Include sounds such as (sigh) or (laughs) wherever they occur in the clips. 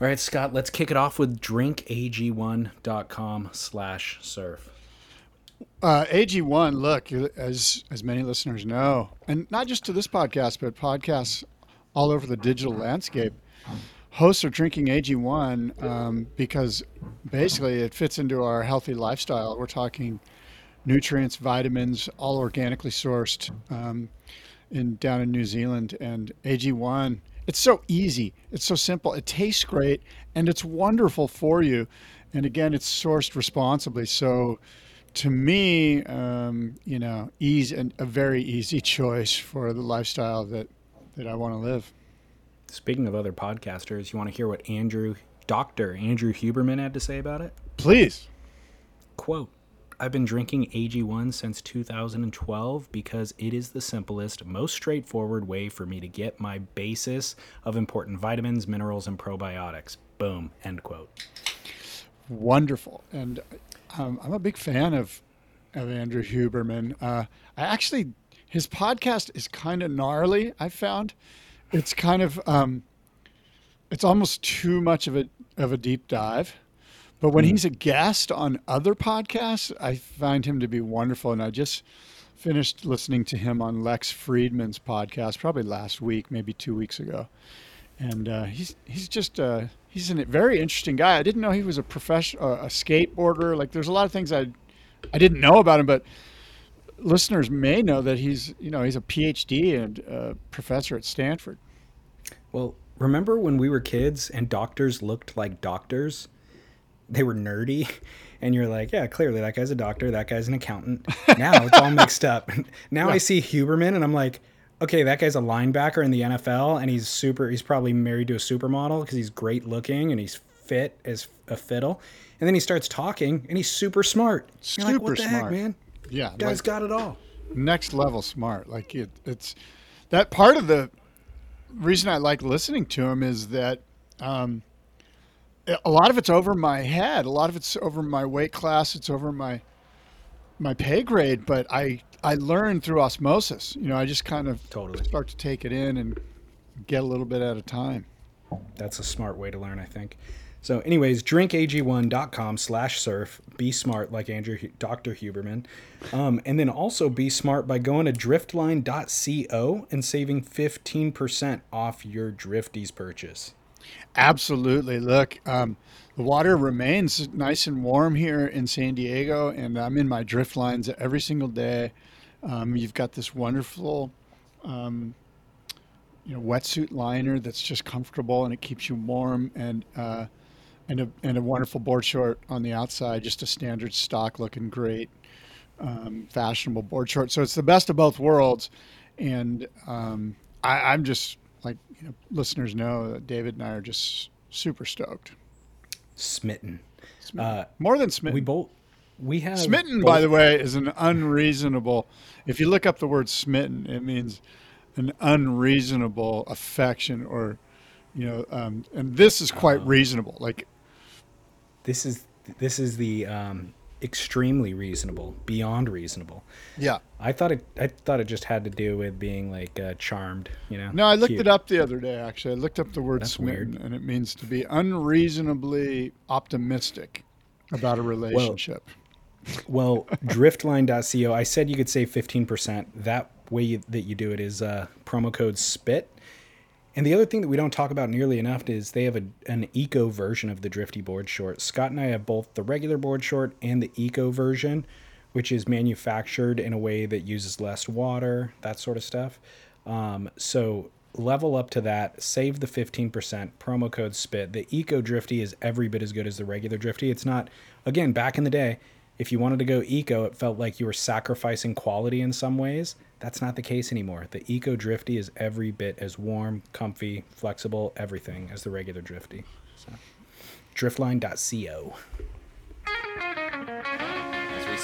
All right, Scott, let's kick it off with drinkag1.com slash surf. Uh, AG1, look, as as many listeners know, and not just to this podcast, but podcasts all over the digital landscape, hosts are drinking AG1 um, because basically it fits into our healthy lifestyle. We're talking nutrients, vitamins, all organically sourced um, in down in New Zealand, and AG1 it's so easy. It's so simple. It tastes great and it's wonderful for you. And again, it's sourced responsibly. So to me, um, you know, ease and a very easy (laughs) choice for the lifestyle that, that I want to live. Speaking of other podcasters, you want to hear what Andrew, Dr. Andrew Huberman had to say about it? Please. Quote I've been drinking AG1 since 2012 because it is the simplest, most straightforward way for me to get my basis of important vitamins, minerals, and probiotics. Boom. End quote. Wonderful. And um, I'm a big fan of, of Andrew Huberman. Uh, I actually, his podcast is kind of gnarly, I found. It's kind of, um, it's almost too much of a, of a deep dive but when mm. he's a guest on other podcasts, I find him to be wonderful. And I just finished listening to him on Lex Fridman's podcast probably last week, maybe two weeks ago. And uh, he's he's just uh, he's a very interesting guy. I didn't know he was a professional, uh, a skateboarder. Like there's a lot of things I I didn't know about him, but listeners may know that he's you know he's a PhD and a professor at Stanford. Well, remember when we were kids and doctors looked like doctors? They were nerdy (laughs) and you're like yeah clearly that guy's a doctor that guy's an accountant. Now it's all mixed up. (laughs) Now yeah. i see huberman and i'm like okay that guy's a linebacker in the nfl and he's super he's probably married to a supermodel because he's great looking and he's fit as a fiddle. And then he starts talking and he's super smart. Super like, what the smart. heck man? Yeah guy's like, got it all. next level smart. Like it, it's that part of the reason i like listening to him is that um, a lot of it's over my head. A lot of it's over my weight class. It's over my my pay grade. But I I learn through osmosis. You know, I just kind of totally start to take it in and get a little bit at a time. That's a smart way to learn, I think. So, anyways, drinkag1.com slash surf. Be smart like Andrew, Dr. Huberman. Um, and then also be smart by going to driftline.co and saving 15% off your Drifties purchase. Absolutely. Look, um, the water remains nice and warm here in San Diego, and I'm in my drift lines every single day. Um, you've got this wonderful, um, you know, wetsuit liner that's just comfortable and it keeps you warm, and uh, and a and a wonderful board short on the outside, just a standard stock, looking great, um, fashionable board short. So it's the best of both worlds, and um, I, I'm just you know, listeners know that David and I are just super stoked. Smitten. smitten. Uh, More than smitten. We both we have smitten. Both. By the way, is an unreasonable. If you look up the word smitten, it means an unreasonable affection, or you know, um, and this is quite uh, reasonable. Like this is this is the um, extremely reasonable, beyond reasonable. Yeah. I thought it. I thought it just had to do with being like uh, charmed. You know. No, I looked Cute. it up the other day. Actually, I looked up the word That's smitten, weird. and it means to be unreasonably optimistic about a relationship. Well, (laughs) well driftline.co. I said you could save fifteen percent. That way you, that you do it is uh, promo code SPIT, And the other thing that we don't talk about nearly enough is they have a, an eco version of the Drifty board short. Scott and I have both the regular board short and the eco version, which is manufactured in a way that uses less water, that sort of stuff. Um, so level up to that, save the 15%, promo code SPIT. The eco Drifty is every bit as good as the regular Drifty. It's not, again, back in the day, if you wanted to go eco, it felt like you were sacrificing quality in some ways. That's not the case anymore. The Eco Drifty is every bit as warm, comfy, flexible, everything as the regular Drifty. So, driftline.co.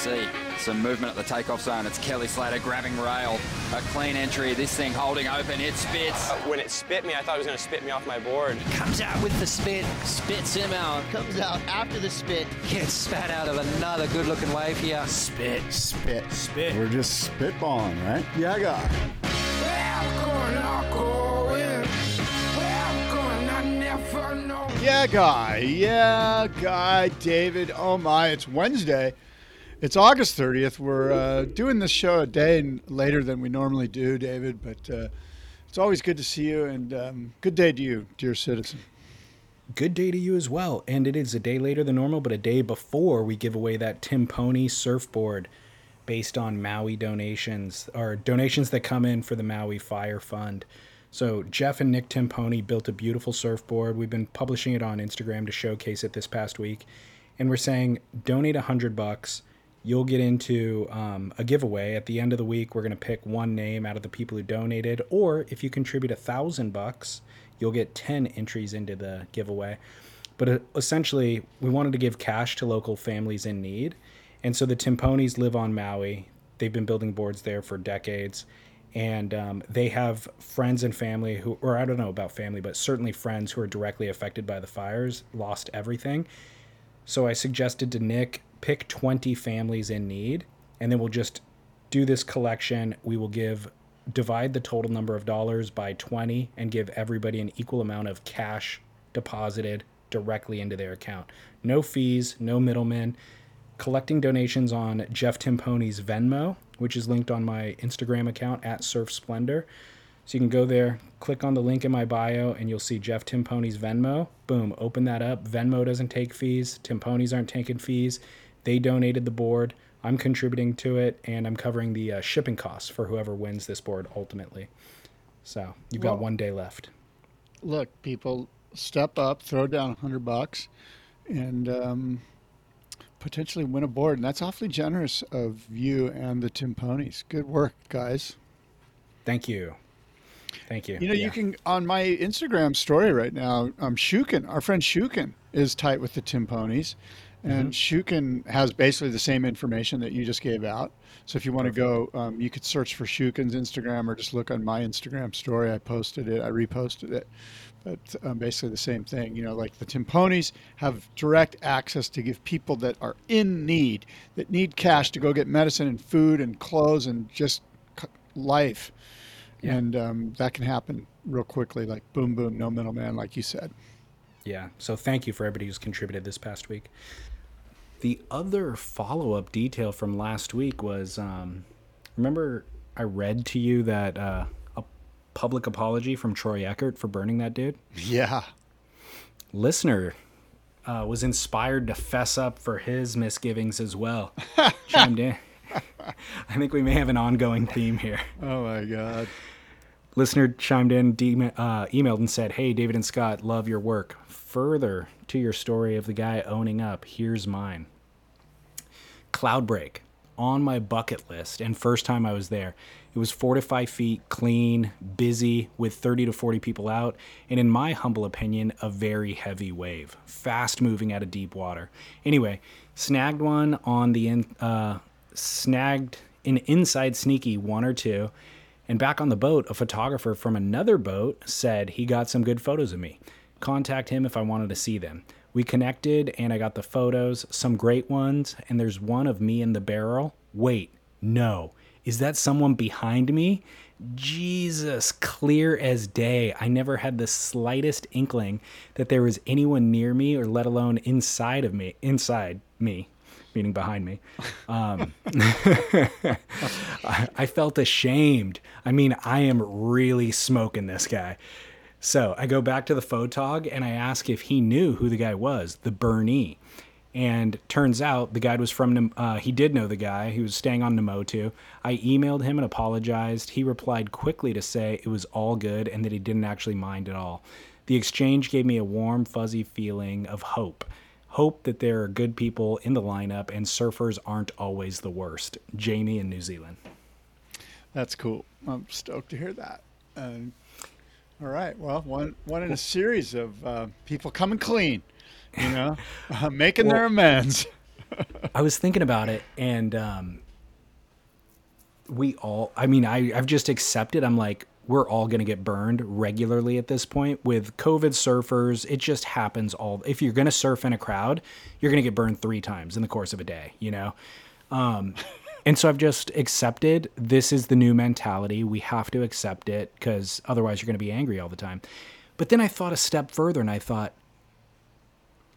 As we see some movement at the takeoff zone, it's Kelly Slater grabbing rail. A clean entry, this thing holding open, it spits. Uh, when it spit me, I thought it was going to spit me off my board. Comes out with the spit, spits him out. Comes out after the spit. Gets spat out of another good looking wave here. Spit. Spit. Spit. We're just spitballing, right? Yeah, I got. Yeah, guy. Yeah, guy. David. Oh my! It's Wednesday. It's August 30th. We're uh, doing this show a day later than we normally do, David. But uh, it's always good to see you, and um, good day to you, dear citizen. Good day to you as well. And it is a day later than normal, but a day before we give away that Timponi surfboard based on Maui donations or donations that come in for the Maui Fire Fund. So Jeff and Nick Timponi built a beautiful surfboard. We've been publishing it on Instagram to showcase it this past week, and we're saying donate a hundred bucks. You'll get into um, a giveaway at the end of the week. We're going to pick one name out of the people who donated, or if you contribute a thousand bucks, you'll get ten entries into the giveaway. But uh, essentially, we wanted to give cash to local families in need, and so the Timponis live on Maui. They've been building boards there for decades and um, they have friends and family who, or I don't know about family, but certainly friends who are directly affected by the fires, lost everything. So I suggested to Nick pick 20 families in need, and then we'll just do this collection. We will give divide the total number of dollars by 20 and give everybody an equal amount of cash deposited directly into their account. No fees, no middlemen. Collecting donations on Jeff Timponi's Venmo, which is linked on my Instagram account at Surf Splendor. So you can go there, click on the link in my bio, and you'll see Jeff Timponi's Venmo. Boom, open that up. Venmo doesn't take fees. Timponi's aren't taking fees. They donated the board. I'm contributing to it, and I'm covering the uh, shipping costs for whoever wins this board ultimately. So you've got one day left. Look, people, step up, throw down a hundred bucks, and um, potentially win a board. And that's awfully generous of you and the Timponis. Good work, guys. Thank you. Thank you. You know, Yeah. you can on my Instagram story right now. Um, Shukin, our friend Shukin, is tight with the Timponis, and Shukin has basically the same information that you just gave out. So if you want to go, um, you could search for Shukin's Instagram or just look on my Instagram story. I posted it, I reposted it, but um, basically the same thing. You know, like the Timponis have direct access to give people that are in need, that need cash to go get medicine and food and clothes and just life Yeah. and um, that can happen real quickly like boom boom no middleman like you said Yeah. So thank you for everybody who's contributed this past week. The other follow up detail from last week was um, remember I read to you that uh, a public apology from Troy Eckert for burning that dude? yeah Listener uh, was inspired to fess up for his misgivings as well. (laughs) Chimed in. (laughs) I think we may have an ongoing theme here. oh my god listener chimed in, de- uh, emailed, and said, "Hey, David and Scott, love your work. Further to your story of the guy owning up, here's mine. Cloudbreak on my bucket list, and first time I was there. It was four to five feet, clean, busy, with 30 to 40 people out, and in my humble opinion, a very heavy wave, fast moving out of deep water. Anyway, snagged one on the in, uh, snagged an inside sneaky one or two, and back on the boat, a photographer from another boat said he got some good photos of me. Contact him if I wanted to see them. We connected and I got the photos, some great ones, and there's one of me in the barrel. Wait, no. Is that someone behind me? Jesus, clear as day. I never had the slightest inkling that there was anyone near me or let alone inside of me, inside me, meaning behind me. (laughs) Um, I, I felt ashamed. I mean, I am really smoking this guy. So I go back to the photog and I ask if he knew who the guy was, the Burney. And turns out the guy was from, uh, he did know the guy. He was staying on Namotu. I emailed him and apologized. He replied quickly to say it was all good and that he didn't actually mind at all. The exchange gave me a warm, fuzzy feeling of hope. Hope that there are good people in the lineup and surfers aren't always the worst. Jamie in New Zealand. That's cool. I'm stoked to hear that. Um, all right. Well, one one in a series of uh, people coming clean, you know, (laughs) uh, making their amends. (laughs) I was thinking about it, and um, we all. I mean, I I've just accepted. I'm like, we're all gonna get burned regularly at this point with COVID surfers. It just happens all. If you're gonna surf in a crowd, you're gonna get burned three times in the course of a day. You know. Um, (laughs) and so I've just accepted this is the new mentality. We have to accept it because otherwise you're going to be angry all the time. But then I thought a step further and I thought,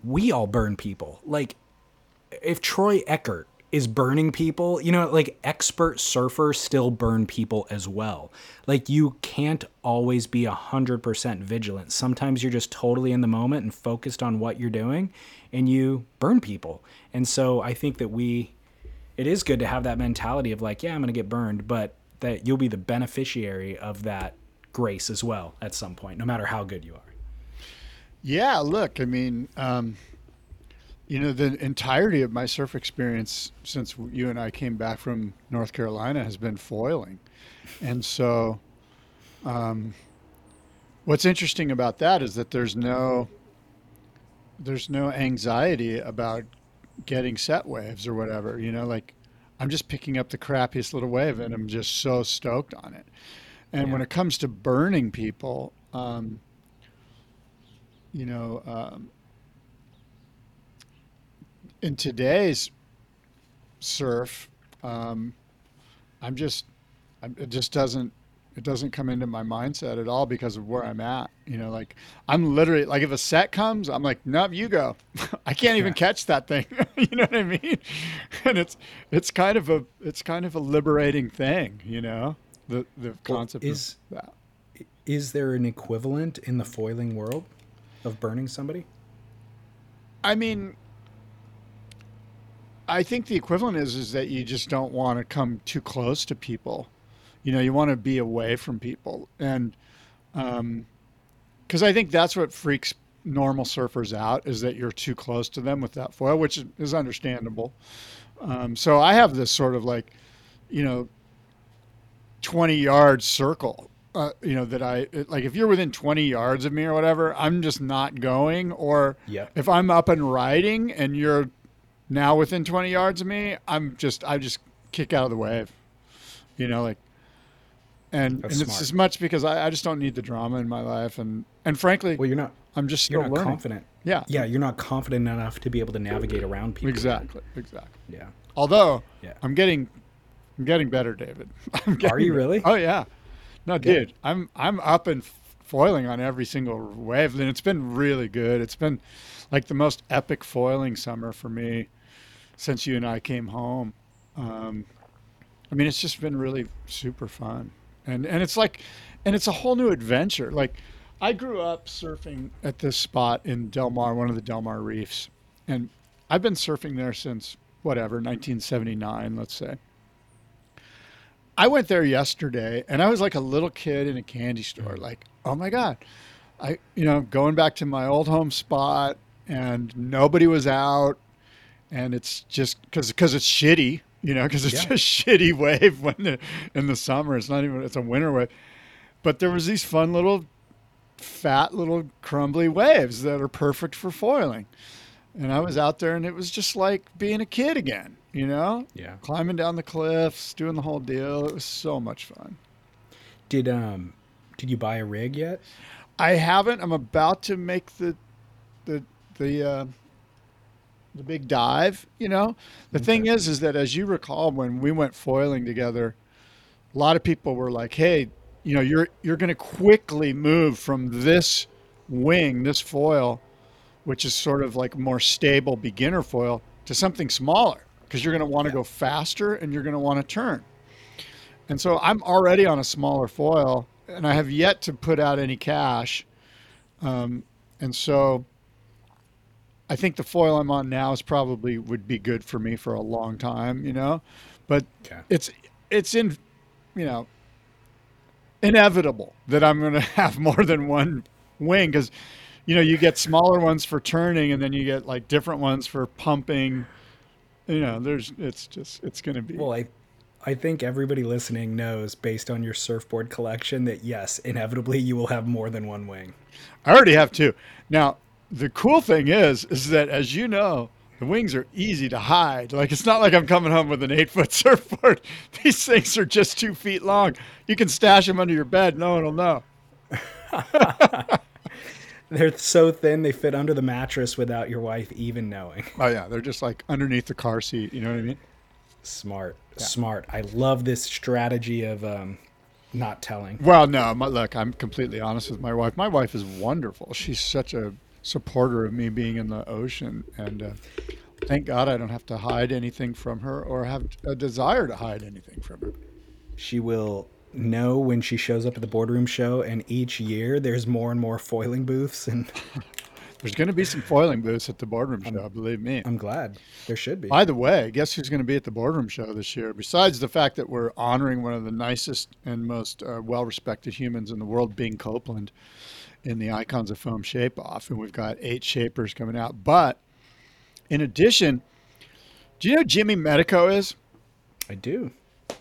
we all burn people. Like, if Troy Eckert is burning people, you know, like expert surfers still burn people as well. Like, you can't always be 100% vigilant. Sometimes you're just totally in the moment and focused on what you're doing and you burn people. And so I think that we it is good to have that mentality of like, yeah, I'm going to get burned, but that you'll be the beneficiary of that grace as well at some point, no matter how good you are. Yeah, look, I mean, um, you know, the entirety of my surf experience since you and I came back from North Carolina has been foiling. And so, um, what's interesting about that is that there's no, there's no anxiety about getting set waves or whatever. You know, like I'm just picking up the crappiest little wave and I'm just so stoked on it. And yeah. when it comes to burning people, um, you know, um, in today's surf, um, I'm just, I'm, it just doesn't it doesn't come into my mindset at all because of where I'm at. You know, like I'm literally like if a set comes, I'm like, nope, you go. (laughs) I can't even catch that thing. (laughs) you know what I mean? (laughs) And it's it's kind of a it's kind of a liberating thing, you know, the the concept well, is that. Is there an equivalent in the foiling world of burning somebody? I mean, I think the equivalent is is that you just don't want to come too close to people. You know you want to be away from people. And um because i think that's what freaks normal surfers out is that you're too close to them with that foil which is understandable. Um, so i have this sort of like you know 20 yard circle uh, you know that i like if you're within 20 yards of me or whatever i'm just not going. Or yep. if i'm up and riding and you're now within 20 yards of me i'm just i just kick out of the wave you know like and, and it's as much because I, I, just don't need the drama in my life and and frankly well you're not i'm just still you're not learning. confident. Yeah. Yeah you're not confident enough to be able to navigate around people. Exactly exactly. Yeah. Although yeah. i'm getting i'm getting better david. (laughs) Getting are you really? Oh yeah. No dude i'm i'm up and foiling on every single wave and it's been really good it's been like the most epic foiling summer for me since you and i came home um, i mean it's just been really super fun and and it's like, and it's a whole new adventure. Like, I grew up surfing at this spot in Del Mar, one of the Del Mar reefs, and I've been surfing there since whatever 1979, let's say. I went there yesterday, and I was like a little kid in a candy store, mm. like, oh my god, I you know going back to my old home spot, and nobody was out, and it's just because because it's shitty you know, because it's yeah. a (laughs) shitty wave when the, in the summer. It's not even it's a winter wave. But there was these fun little, fat little crumbly waves that are perfect for foiling. And I was out there, and it was just like being a kid again. You know, yeah, climbing down the cliffs, doing the whole deal. It was so much fun. Did um, did you buy a rig yet? I haven't. I'm about to make the, the the. Uh, the big dive. You know, the okay. thing is, is that as you recall, when we went foiling together, a lot of people were like, "Hey, you know, you're you're going to quickly move from this wing, this foil, which is sort of like more stable beginner foil, to something smaller because you're going to want to yeah. go faster and you're going to want to turn." And so I'm already on a smaller foil, and I have yet to put out any cash Um, and so I think the foil I'm on now is probably would be good for me for a long time, you know, but Okay. it's, it's in, you know, inevitable that I'm going (laughs) to have more than one wing because, you know, you get smaller ones for turning and then you get like different ones for pumping. You know, there's, it's just, it's going to be. Well, I, I think everybody listening knows, based on your surfboard collection, that yes, inevitably you will have more than one wing. I already have two. Now, the cool thing is, is that as you know, the wings are easy to hide. Like it's not like I'm coming home with an eight foot (laughs) surfboard. These things are just two feet long. You can stash them under your bed. No one will know. (laughs) They're so thin they fit under the mattress without your wife even knowing. Oh yeah, they're just like underneath the car seat. You know what I mean? Smart, smart. I love this strategy of um, not telling. Well, no, my, look, I'm completely honest with my wife. My wife is wonderful. She's such a supporter of me being in the ocean, and uh, thank God I don't have to hide anything from her or have a desire to hide anything from her. She will know when she shows up at the boardroom show, and each year there's more and more foiling booths, and (laughs) There's going to be some foiling booths at the boardroom show, believe me. I'm glad there should be. By the way, guess who's going to be at the boardroom show this year? Besides the fact that we're honoring one of the nicest and most uh, well-respected humans in the world, Bing Copeland, in the Icons of Foam Shape Off, and we've got eight shapers coming out. But in addition, do you know who Jimmy Metyko is? I do.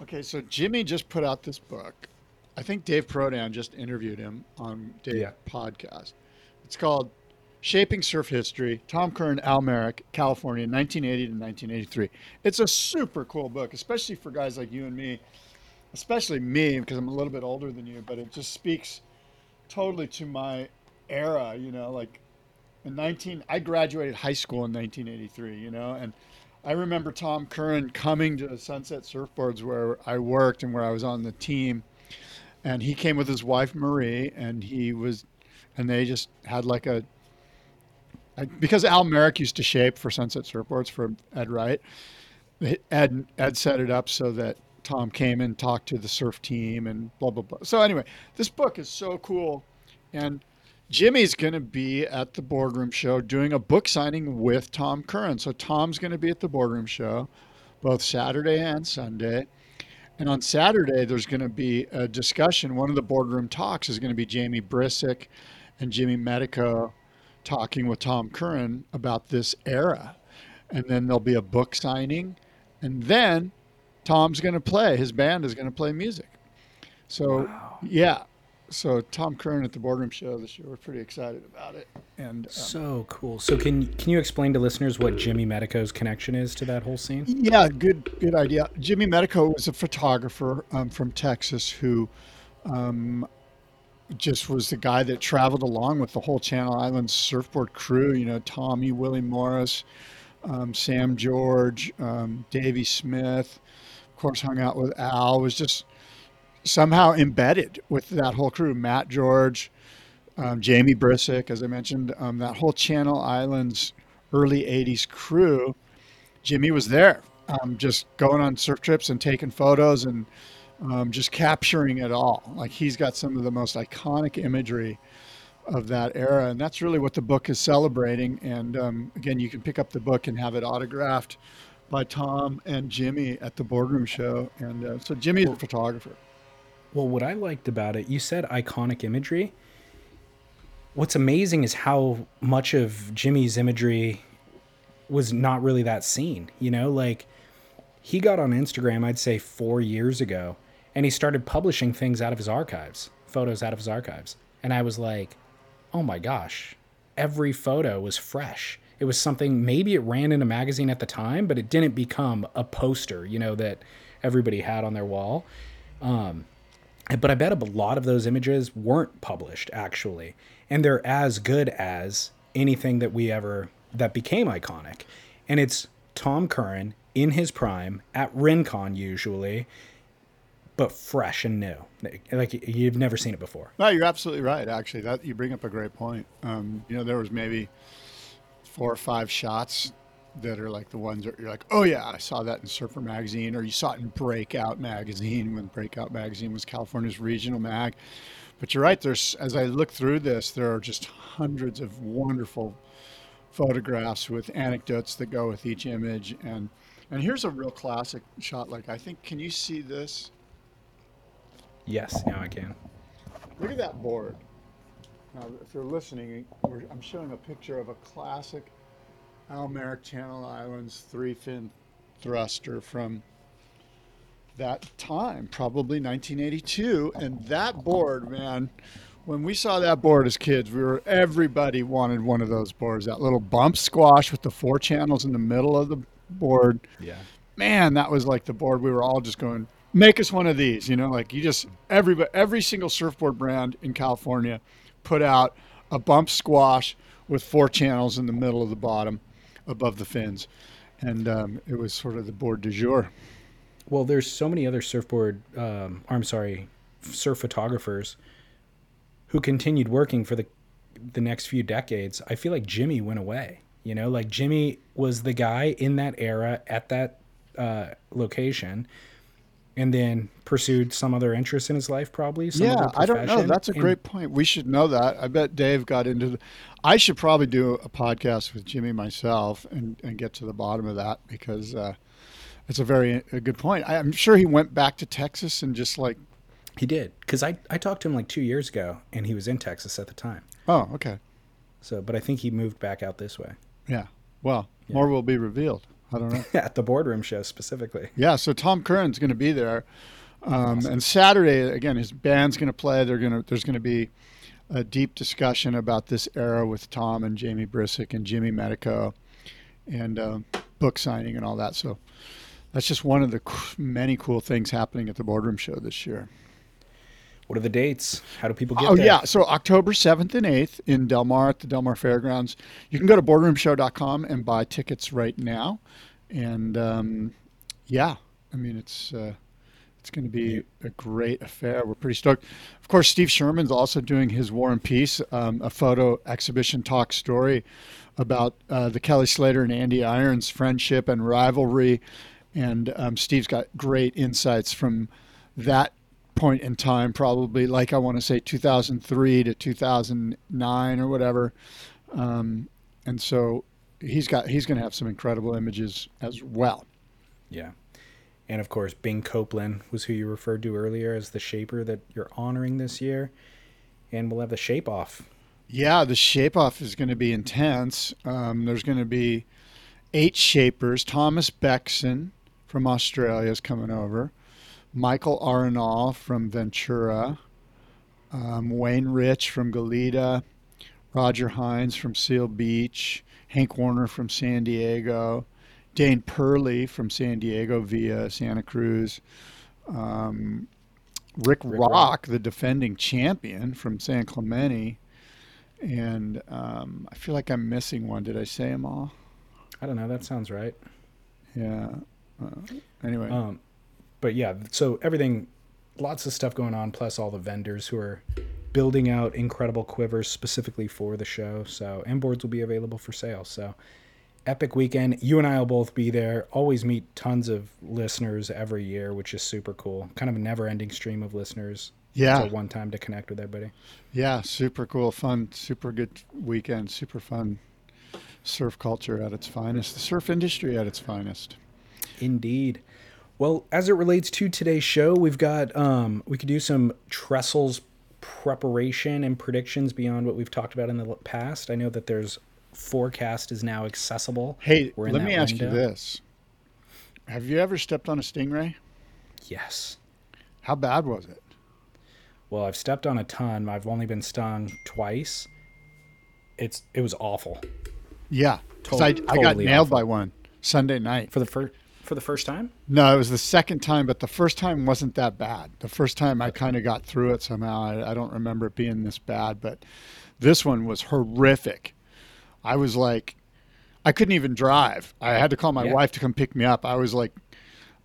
Okay, so Jimmy just put out this book. I think Dave Prodan just interviewed him on Dave's Yeah. podcast. It's called Shaping Surf History, Tom Curren, Al Merrick, California, 1980 to 1983. It's a super cool book, especially for guys like you and me, especially me, because I'm a little bit older than you, but it just speaks totally to my era, you know, like in 19, I graduated high school in 1983, you know, and I remember Tom Curren coming to Sunset Surfboards where I worked and where I was on the team. And he came with his wife, Marie, and he was, and they just had like a, because Al Merrick used to shape for Sunset Surfboards for Ed Wright, Ed, Ed set it up so that Tom came and talked to the surf team and blah, blah, blah. So, anyway, this book is so cool. And Jimmy's going to be at the boardroom show doing a book signing with Tom Curren. So Tom's going to be at the boardroom show both Saturday and Sunday. And on Saturday, there's going to be a discussion. One of the boardroom talks is going to be Jamie Brisick and Jimmy Metyko talking with Tom Curran about this era. And then there'll be a book signing. And then Tom's going to play. His band is going to play music. So, yeah. So Tom Curren at the boardroom show this year. We're pretty excited about it. And um, So cool. So can can you explain to listeners what Jimmy Metyko's connection is to that whole scene? yeah, good good idea. Jimmy Metyko was a photographer um, from Texas who um, just was the guy that traveled along with the whole Channel Islands surfboard crew. You know, Tommy, Willie Morris, um, Sam George, um, Davey Smith. Of course, hung out with Al. Was just somehow embedded with that whole crew. Matt George, um, Jamie Brisick, as I mentioned, um, that whole Channel Islands early '80s crew. Jimmy was there, um, just going on surf trips and taking photos and um, just capturing it all. Like he's got some of the most iconic imagery of that era, and that's really what the book is celebrating. And um, again, you can pick up the book and have it autographed by Tom and Jimmy at the boardroom show. And uh, so Jimmy's a photographer. Well, what I liked about it, you said iconic imagery. What's amazing is how much of Jimmy's imagery was not really that scene. You know, like he got on Instagram, I'd say four years ago, and he started publishing things out of his archives, photos out of his archives. And I was like, oh my gosh, every photo was fresh. It was something, maybe it ran in a magazine at the time, but it didn't become a poster, you know, that everybody had on their wall. Um, but I bet a lot of those images weren't published actually, and they're as good as anything that we ever that became iconic. And it's Tom Curren in his prime at Rincon usually, but fresh and new. Like you've never seen it before. No, you're absolutely right. Actually, that you bring up a great point. Um, you know, there was maybe four or five shots that are like the ones that you're like, oh yeah, I saw that in Surfer Magazine, or you saw it in Breakout Magazine when Breakout Magazine was California's regional mag. But you're right. There's as I look through this, there are just hundreds of wonderful photographs with anecdotes that go with each image, and and here's a real classic shot. Like I think, can you see this? Yes, now I can. Look at that board. Now, if you're listening, I'm showing a picture of a classic Al Merrick Channel Islands three fin thruster from that time, probably 1982. And that board, man, when we saw that board as kids, we were everybody wanted one of those boards. That little bump squash with the four channels in the middle of the board. Yeah. Man, that was like the board we were all just going, make us one of these. You know, like you just every every single surfboard brand in California put out a bump squash with four channels in the middle of the bottom, above the fins, and um, it was sort of the board du jour. Well, there's so many other surfboard, um, I'm sorry, surf photographers who continued working for the the next few decades. I feel like Jimmy went away. You know, like Jimmy was the guy in that era at that uh, location, and then pursued some other interest in his life, probably. Some yeah, I don't know. That's a And- great point. We should know that. I bet Dave got into the. I should probably do a podcast with Jimmy myself and, and get to the bottom of that because uh, it's a very a good point. I, I'm sure he went back to Texas and just like, He did because I I talked to him like two years ago, and he was in Texas at the time. oh, okay, So, but I think he moved back out this way yeah. Well, more will be revealed. I don't know. (laughs) at the boardroom show specifically. Yeah, so Tom Curren's going to be there, um, and Saturday again his band's going to play. They're going to there's going to be a deep discussion about this era with Tom and Jamie Brisick and Jimmy Metyko, and um book signing and all that. So that's just one of the many cool things happening at the Boardroom Show this year. What are the dates? How do people get Oh there? yeah, so October 7th and 8th in Del Mar at the Del Mar Fairgrounds. You can go to boardroomshow.com and buy tickets right now. And um, yeah, I mean it's uh, it's going to be a great affair. We're pretty stoked. Of course, Steve Sherman's also doing his War and Peace, um, a photo exhibition talk story about uh, the Kelly Slater and Andy Irons friendship and rivalry. And um, Steve's got great insights from that point in time, probably like I want to say 2003 to 2009 or whatever. Um, and so he's got he's going to have some incredible images as well. Yeah. And of course, Bing Copeland was who you referred to earlier as the shaper that you're honoring this year. And we'll have the shape off. Yeah, the shape off is going to be intense. Um, there's going to be eight shapers. Thomas Bexon from Australia is coming over. Michael Arenal from Ventura. Um, Wayne Rich from Goleta. Roger Hinds from Seal Beach. Hank Warner from San Diego. Dane Perlee from San Diego via Santa Cruz. Um, Rick, Rick Rock, Rock. the defending champion from San Clemente. And um, I feel like I'm missing one. Did I say them all? I don't know. That sounds right. Yeah. Uh, anyway. Um, but yeah, so everything, lots of stuff going on, plus all the vendors who are building out incredible quivers specifically for the show. So, and boards will be available for sale. So, epic weekend. You and I will both be there. Always meet tons of listeners every year, which is super cool. Kind of a never ending stream of listeners. Yeah. It's a one time to connect with everybody. Yeah, super cool, fun, super good weekend, super fun surf culture at its finest, the surf industry at its finest. Indeed. Well, as it relates to today's show, we've got um, we could do some trestles preparation and predictions beyond what we've talked about in the past. I know that there's forecast is now accessible. Hey, let me ask you this. Have you ever stepped on a stingray? Yes. How bad was it? Well, I've stepped on a ton. I've only been stung twice. It's it was awful Yeah, because To- I, I got totally nailed awful. by one Sunday night. for the first for the first time. No, it was the second time, but the first time wasn't that bad. The first time I kind of got through it somehow. I, I don't remember it being this bad, but this one was horrific. I was like, I couldn't even drive. I had to call my Yeah. wife to come pick me up. I was like,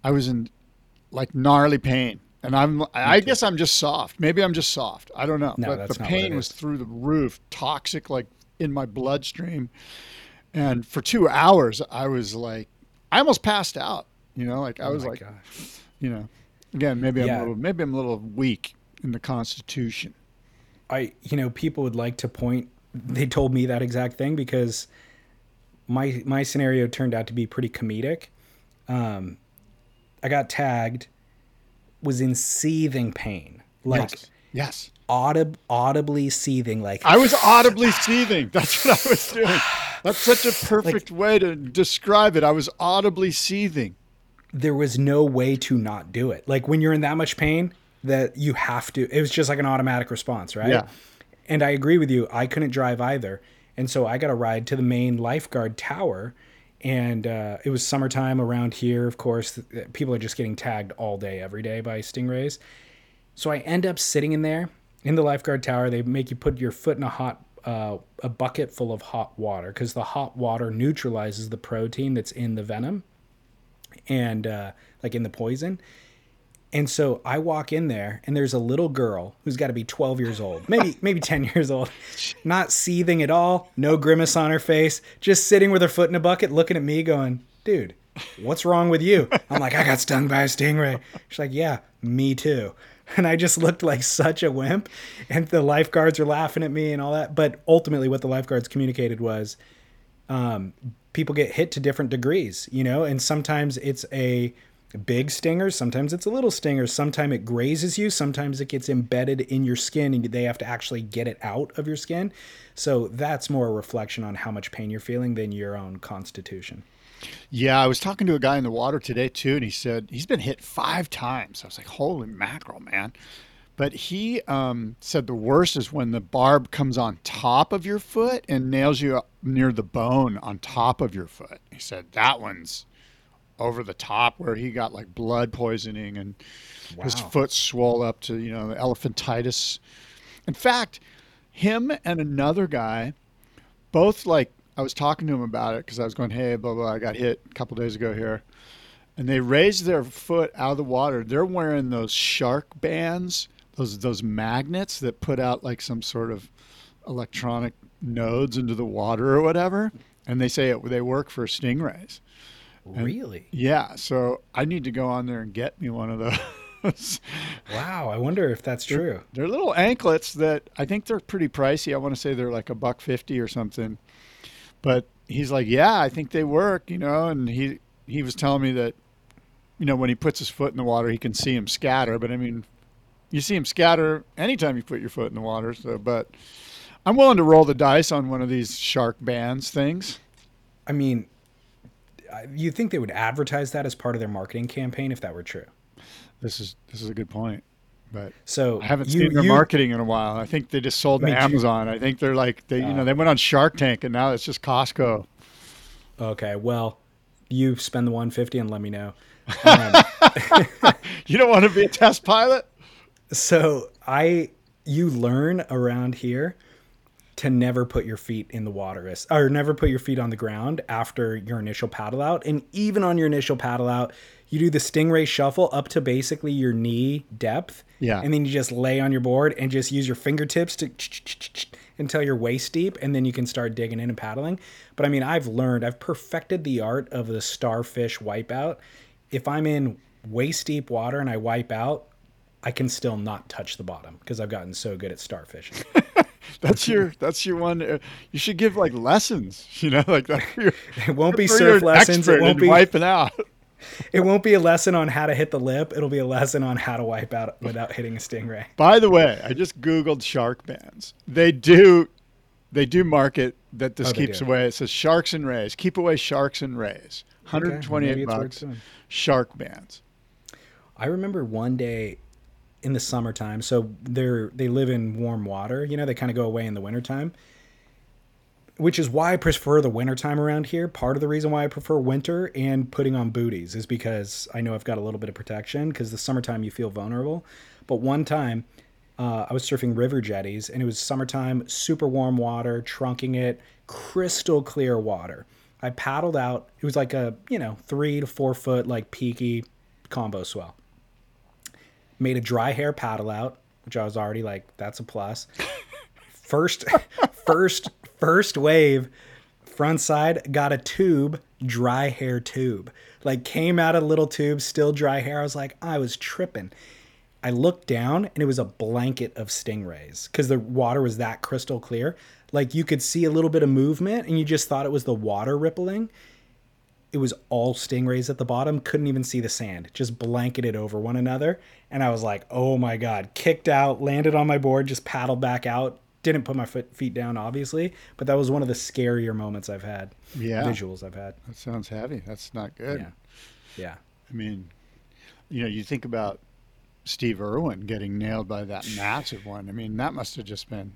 I was in like gnarly pain. And I'm, I guess I'm just soft. Maybe I'm just soft. I don't know. No, but the not what it pain was through the roof, toxic, like in my bloodstream. And for two hours, I was like, I almost passed out. You know, like I Oh was like, gosh. you know, again, maybe I'm a little, maybe I'm a little weak in the constitution. I you know people would like to point. They told me that exact thing because my my scenario turned out to be pretty comedic. Um, I got tagged, was in seething pain, like yes. Yes. audib- audibly seething, like I was audibly seething. That's what I was doing. (sighs) (sighs) (sighs) That's such a (sighs) perfect way to describe it. I was audibly seething. there was no way to not do it. Like when you're in that much pain that you have to, it was just like an automatic response, right? Yeah. And I agree with you. I couldn't drive either. And so I got a ride to the main lifeguard tower. And uh, it was summertime around here, of course. People are just getting tagged all day, every day by stingrays. So I end up sitting in there in the lifeguard tower. They make you put your foot in a hot, uh, a bucket full of hot water because the hot water neutralizes the protein that's in the venom and uh, like in the poison. And so I walk in there, and there's a little girl who's got to be 12 years old, maybe (laughs) maybe 10 years old, not seething at all, no grimace on her face, just sitting with her foot in a bucket, looking at me, going, "Dude, what's wrong with you?" I'm like, "I got stung by a stingray." She's like, "Yeah, me too." And I just looked like such a wimp, and the lifeguards are laughing at me and all that. But ultimately, what the lifeguards communicated was, um, people get hit to different degrees, you know, and sometimes it's a big stinger, sometimes it's a little stinger, sometimes it grazes you, sometimes it gets embedded in your skin and they have to actually get it out of your skin. So that's more a reflection on how much pain you're feeling than your own constitution. Yeah, I was talking to a guy in the water today too, and he said he's been hit five times. I was like, holy mackerel, man. But he um, said the worst is when the barb comes on top of your foot and nails you near the bone on top of your foot. He said that one's over the top where he got like blood poisoning and his foot swole up to, you know, elephantitis. In fact, him and another guy both like I was talking to him about it because I was going, hey, blah blah. I got hit a couple days ago here, and they raised their foot out of the water. They're wearing those shark bands, those those magnets that put out like some sort of electronic nodes into the water or whatever, and they say it, they work for stingrays. Really? Yeah, so I need to go on there and get me one of those. Wow. I wonder if that's true. They're little anklets that I think they're pretty pricey. I want to say they're like a buck fifty or something. But he's like, yeah, I think they work, you know. And he he was telling me that, you know, when he puts his foot in the water, he can see him scatter. But I mean, you see him scatter anytime you put your foot in the water. So, but I'm willing to roll the dice on one of these Sharkbanz things. I mean, you think they would advertise that as part of their marketing campaign if that were true? This is this is a good point. But So I haven't you- seen their you- marketing in a while. I think they just sold to Me too. Amazon. I think they're like they you know they went on Shark Tank and now it's just Costco. Okay, well, you spend the 150 and let me know. (laughs) You don't want to be a test pilot? So I, you learn around here to never put your feet in the water or never put your feet on the ground after your initial paddle out. And even on your initial paddle out, you do the stingray shuffle up to basically your knee depth. Yeah. And then you just lay on your board and just use your fingertips to until you're waist deep and then you can start digging in and paddling. But I mean, I've learned, I've perfected the art of the starfish wipeout. If I'm in waist deep water and I wipe out, I can still not touch the bottom because I've gotten so good at starfishing. (laughs) That's your that's your one. Uh, you should give like lessons. You know, like that. Your, (laughs) It won't be surf lessons. It won't be wiping out. It won't be a lesson on how to hit the lip. It'll be a lesson on how to wipe out without hitting a stingray. By the way, I just googled Sharkbanz. They do, they do market that this Oh, keeps away. It says sharks and rays. Keep away sharks and rays. 128 it's worth bucks. Shark bands. I remember one day in the summertime. So they're they live in warm water. You know, they kind of go away in the wintertime. Which is why I prefer the wintertime around here. Part of the reason why I prefer winter and putting on booties is because I know I've got a little bit of protection because the summertime you feel vulnerable. But one time uh, I was surfing river jetties and it was summertime, super warm water, trunking it, crystal clear water. I paddled out. It was like a, you know, three to four foot, like peaky combo swell made a dry hair paddle out, which I was already like, that's a plus. First, (laughs) first, first wave, front side got a tube, dry hair tube. Like came out of little tube, still dry hair. I was like, I was tripping. I looked down and it was a blanket of stingrays because the water was that crystal clear. Like you could see a little bit of movement and you just thought it was the water rippling. It was all stingrays at the bottom, couldn't even see the sand, just blanketed over one another. And I was like, oh my God, kicked out, landed on my board, just paddled back out. Didn't put my foot, feet down, obviously, but that was one of the scarier moments I've had. Yeah. Visuals I've had. That sounds heavy. That's not good. Yeah. Yeah. I mean, you know, you think about Steve Irwin getting nailed by that massive one. I mean, that must have just been.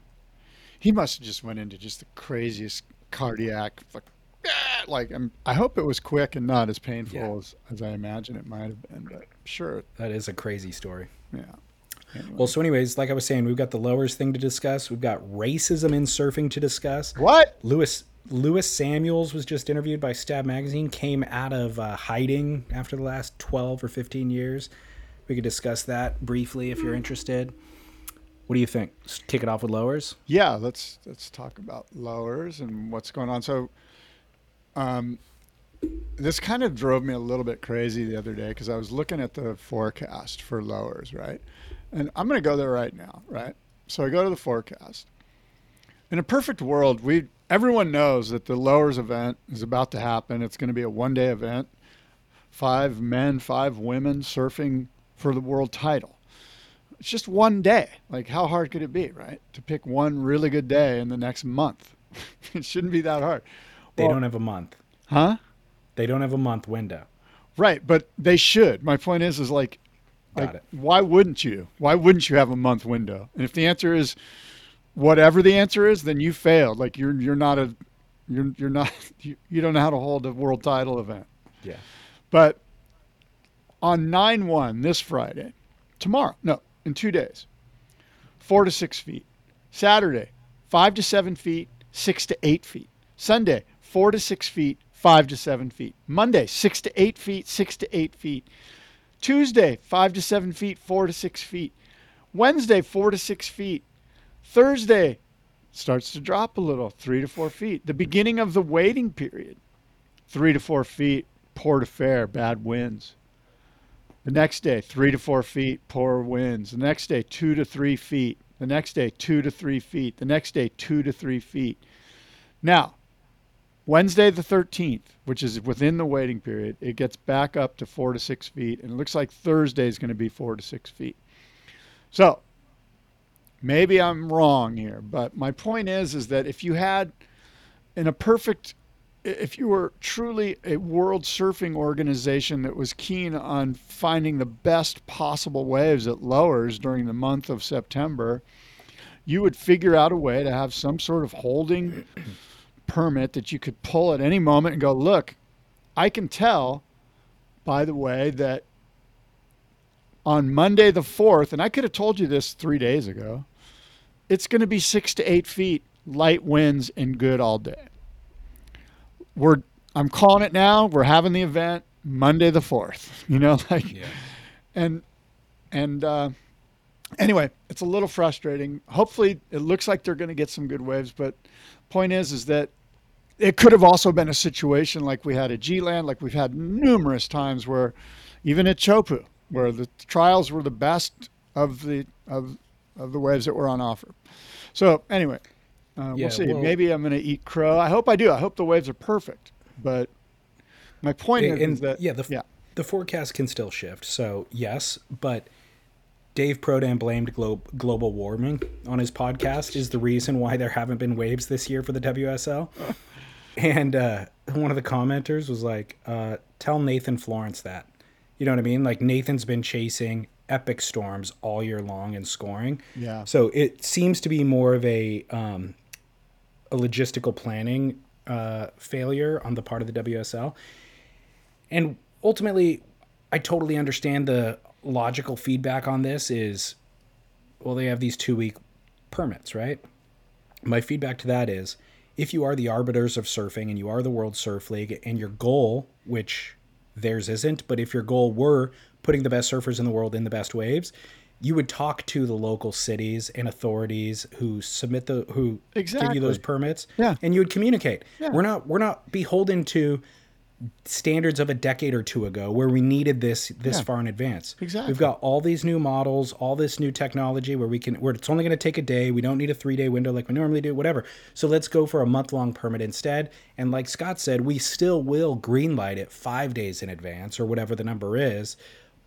He must have just went into just the craziest cardiac, like, ah, like I'm, I hope it was quick and not as painful Yeah. as, as I imagine it might have been. But sure, That is a crazy story. yeah. Well, so anyways, like I was saying, we've got the lowers thing to discuss. We've got racism in surfing to discuss. what? Lewis Lewis Samuels was just interviewed by Stab Magazine. Came out of uh, hiding after the last twelve or fifteen years. We could discuss that briefly if you're interested. What do you think? Just kick it off with lowers. Yeah, let's let's talk about lowers and what's going on. So, um, this kind of drove me a little bit crazy the other day because I was looking at the forecast for lowers, right? And I'm going to go there right now, right? So I go to the forecast. In a perfect world, we everyone knows that the lowers event is about to happen. It's going to be a one-day event. Five men, five women surfing for the world title it's just one day. Like, how hard could it be, right? To pick one really good day in the next month. (laughs) it shouldn't be that hard. They Well- don't have a month. Huh? They don't have a month window. Right, but they should. My point is, is like, Got like, it. why wouldn't you? Why wouldn't you have a month window? And if the answer is whatever the answer is, then you failed. Like you're you're not a you're you're not (laughs) you, you don't know how to hold a world title event. Yeah. But on 9 1 this Friday, tomorrow, no, in two days, four to six feet. Saturday, five to seven feet, six to eight feet. Sunday, four to six feet, five to seven feet. Monday, six to eight feet, six to eight feet. Tuesday, five to seven feet, four to six feet. Wednesday, four to six feet. Thursday, starts to drop a little, three to four feet. The beginning of the waiting period, three to four feet, poor to fair, bad winds. The next day, three to four feet, poor winds. The next day, two to three feet. The next day, two to three feet. The next day, two to three feet. Now, Wednesday the 13th, which is within the waiting period, it gets back up to four to six feet. And it looks like Thursday is going to be four to six feet. So maybe I'm wrong here, but my point is, is that if you had in a perfect if you were truly a world surfing organization that was keen on finding the best possible waves at lowers during the month of September, you would figure out a way to have some sort of holding permit that you could pull at any moment and go, look, I can tell, by the way, that on Monday the 4th, and I could have told you this three days ago, it's going to be six to eight feet, light winds, and good all day we're I'm calling it now. We're having the event Monday the fourth. (laughs) You know, like Yeah. and and uh, anyway, it's a little frustrating. Hopefully, it looks like they're going to get some good waves. But point is, is that it could have also been a situation like we had at G-Land, like we've had numerous times where, even at Chopu, where the trials were the best of the of of the waves that were on offer. So anyway, uh, Yeah, we'll see. well- Maybe I'm going to eat crow. I hope I do. I hope the waves are perfect. But my point is, and is that yeah, the yeah, the forecast can still shift. So yes, but Dave Prodan blamed glo- global warming on his podcast is the reason why there haven't been waves this year for the WSL. And uh, one of the commenters was like, uh, "Tell Nathan Florence that." You know what I mean? Like Nathan's been chasing epic storms all year long and scoring. Yeah. So it seems to be more of a um, a logistical planning uh, failure on the part of the WSL. And ultimately, I totally understand the logical feedback on this is well, they have these two week permits, right? My feedback to that is if you are the arbiters of surfing and you are the World Surf League and your goal, which theirs isn't, but if your goal were putting the best surfers in the world in the best waves, you would talk to the local cities and authorities who submit the who give you those permits Yeah. and you would communicate Yeah. we're not we're not beholden to standards of a decade or two ago where we needed this this Yeah. far in advance. Exactly. We've got all these new models, all this new technology where we can where it's only going to take a day. We don't need a 3-day window like we normally do, whatever. So let's go for a month-long permit instead. And like Scott said, we still will greenlight it 5 days in advance or whatever the number is,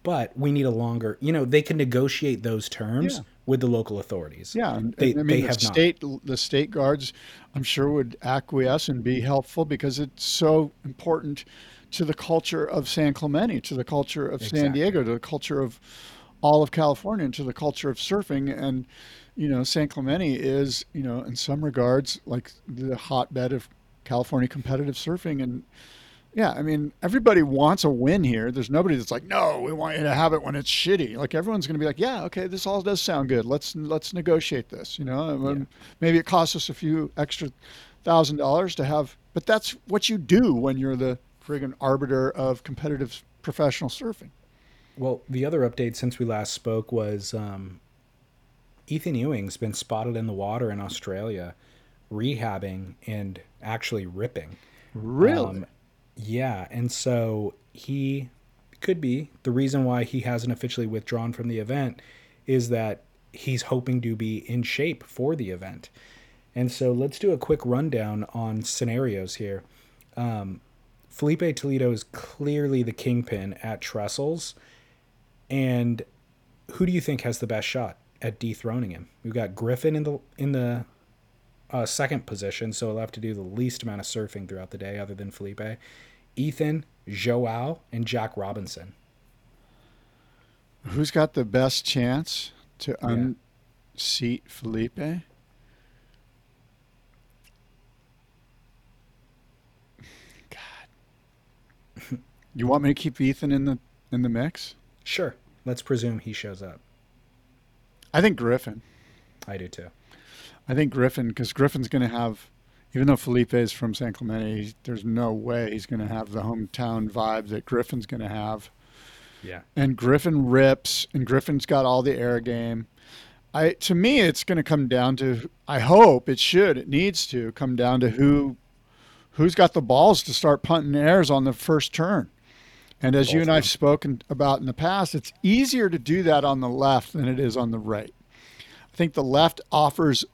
but we need a longer, you know, they can negotiate those terms Yeah. with the local authorities. Yeah, they, I mean they the have not. state the state guards, I'm sure would acquiesce and be helpful because it's so important to the culture of San Clemente, to the culture of San Diego, to the culture of all of California, and to the culture of surfing. And you know, San Clemente is you know in some regards like the hotbed of California competitive surfing and. Yeah, I mean, everybody wants a win here. There's nobody that's like, no, we want you to have it when it's shitty. Like everyone's going to be like, yeah, okay, this all does sound good. Let's let's negotiate this. You know, And maybe it costs us a few extra thousand dollars to have, but that's what you do when you're the friggin' arbiter of competitive professional surfing. Well, the other update since we last spoke was um, Ethan Ewing's been spotted in the water in Australia, rehabbing and actually ripping. Really? Um, yeah, and so he could be the reason why he hasn't officially withdrawn from the event is that he's hoping to be in shape for the event. And so let's do a quick rundown on scenarios here. Um, Filipe Toledo is clearly the kingpin at Trestles. And who do you think has the best shot at dethroning him? We've got Griffin in the in the uh, second position, so he'll have to do the least amount of surfing throughout the day, other than Filipe. Ethan, Joao, and Jack Robinson. Who's got the best chance to unseat Filipe? God. You want me to keep Ethan in the in the mix? Sure, let's presume he shows up. I think Griffin. I do too. I think Griffin, because Griffin's going to have, even though Filipe is from San Clemente, he's- there's no way he's going to have the hometown vibe that Griffin's going to have. Yeah. And Griffin rips, and Griffin's got all the air game. I to me, it's going to come down to. I hope it should. It needs to come down to who, who's got the balls to start punting airs on the first turn. And as you and I've spoken about in the past, it's easier to do that on the left than it is on the right. I think the left offers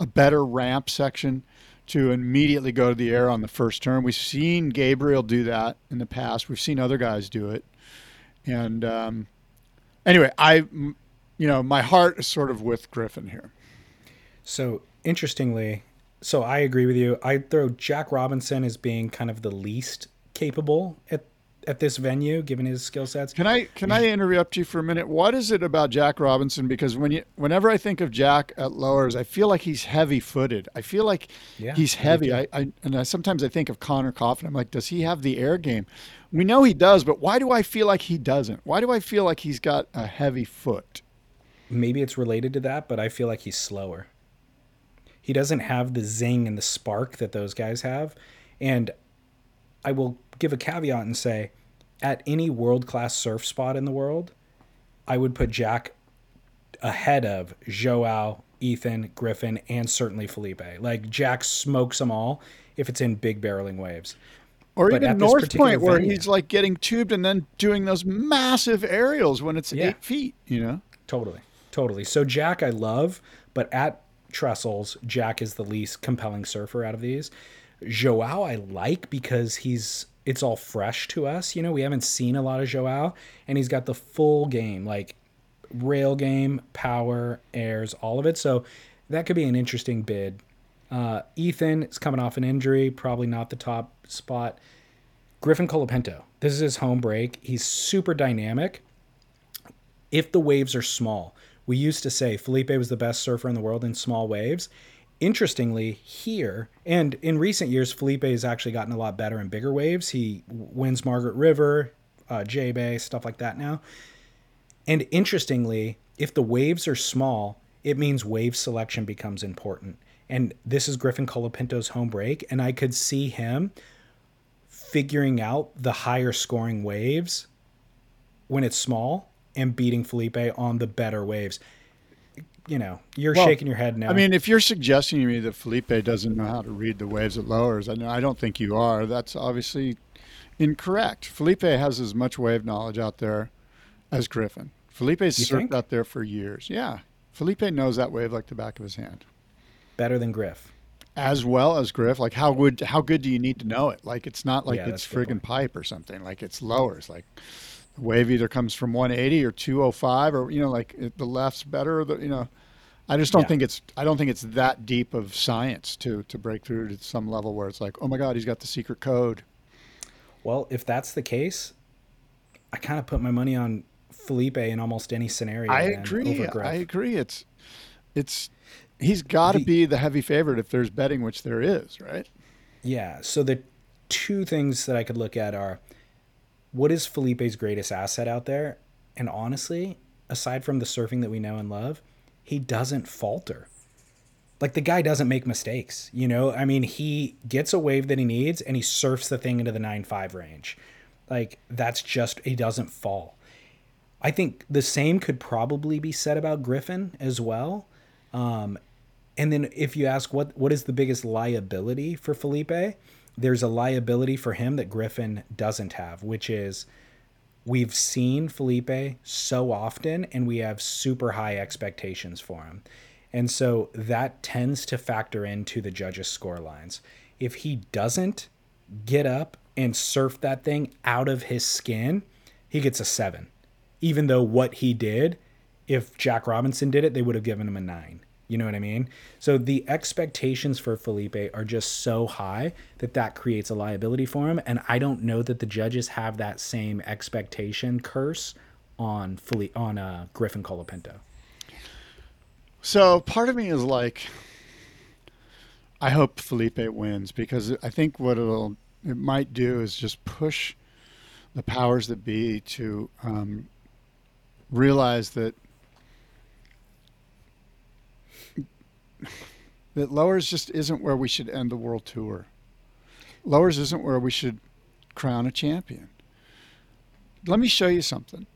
a better ramp section to immediately go to the air on the first turn. We've seen Gabriel do that in the past. We've seen other guys do it. And um, anyway, I, you know, my heart is sort of with Griffin here. So interestingly, so I agree with you. I throw Jack Robinson as being kind of the least capable at at this venue, given his skill sets. Can I can I interrupt you for a minute? What is it about Jack Robinson? Because when you whenever I think of Jack at lowers, I feel like he's heavy footed. I feel like Yeah, he's heavy. I, I and I, sometimes I think of Connor Coffin. I'm like, does he have the air game? We know he does, but why do I feel like he doesn't? Why do I feel like he's got a heavy foot? Maybe it's related to that, but I feel like he's slower. He doesn't have the zing and the spark that those guys have. And I will give a caveat and say, at any world class surf spot in the world, I would put Jack ahead of Joao, Ethan, Griffin, and certainly Filipe. Like Jack smokes them all if it's in big barreling waves. Or But even at North Point, where venue- he's like getting tubed and then doing those massive aerials when it's Yeah. eight feet. You know, Totally. Totally. So Jack I love, but at Trestles, Jack is the least compelling surfer out of these. Joao I like because he's it's all fresh to us. You know, we haven't seen a lot of Joao and he's got the full game, like rail game, power, airs, all of it. So that could be an interesting bid. Uh, Ethan is coming off an injury, probably not the top spot. Griffin Colapinto. This is his home break. He's super dynamic if the waves are small. We used to say Filipe was the best surfer in the world in small waves. Interestingly, here and in recent years, Filipe has actually gotten a lot better in bigger waves. He wins Margaret River, uh, J Bay, stuff like that now. And interestingly, if the waves are small, it means wave selection becomes important. And this is Griffin Colapinto's home break, and I could see him figuring out the higher scoring waves when it's small and beating Filipe on the better waves. You know, you're Well, shaking your head now. I mean, if you're suggesting to me that Filipe doesn't know how to read the waves at lowers, I, know, I don't think you are. That's obviously incorrect. Filipe has as much wave knowledge out there as Griffin. Filipe's You surfed think? out there for years. Yeah. Filipe knows that wave like the back of his hand. Better than Griff. As well as Griff. Like how good how good do you need to know it? Like it's not like Yeah, it's that's a good friggin' pipe or something. Like it's lowers. Like the wave either comes from 180 or 205 or you know like the left's better or the you know I just don't Yeah. think it's I don't think it's that deep of science to to break through to some level where it's like, "Oh my god, he's got the secret code." Well, if that's the case, I kind of put my money on Filipe in almost any scenario. I agree. I agree. It's it's he's got to be the heavy favorite if there's betting, which there is, right? Yeah. So the two things that I could look at are what is Filipe's greatest asset out there? And honestly, aside from the surfing that we know and love, he doesn't falter. Like the guy doesn't make mistakes, you know? I mean, he gets a wave that he needs and he surfs the thing into the 9.5 range. Like that's just he doesn't fall. I think the same could probably be said about Griffin as well. Um, and then if you ask what what is the biggest liability for Filipe, there's a liability for him that Griffin doesn't have, which is we've seen Filipe so often and we have super high expectations for him. And so that tends to factor into the judges' score lines. If he doesn't get up and surf that thing out of his skin, he gets a seven. Even though what he did, if Jack Robinson did it, they would have given him a nine. You know what I mean? So the expectations for Filipe are just so high that that creates a liability for him. And I don't know that the judges have that same expectation curse on Filipe, on uh, Griffin Colapinto. So part of me is like, I hope Filipe wins because I think what it'll it might do is just push the powers that be to um, realize that (laughs) that lowers just isn't where we should end the world tour. Lowers isn't where we should crown a champion. Let me show you something.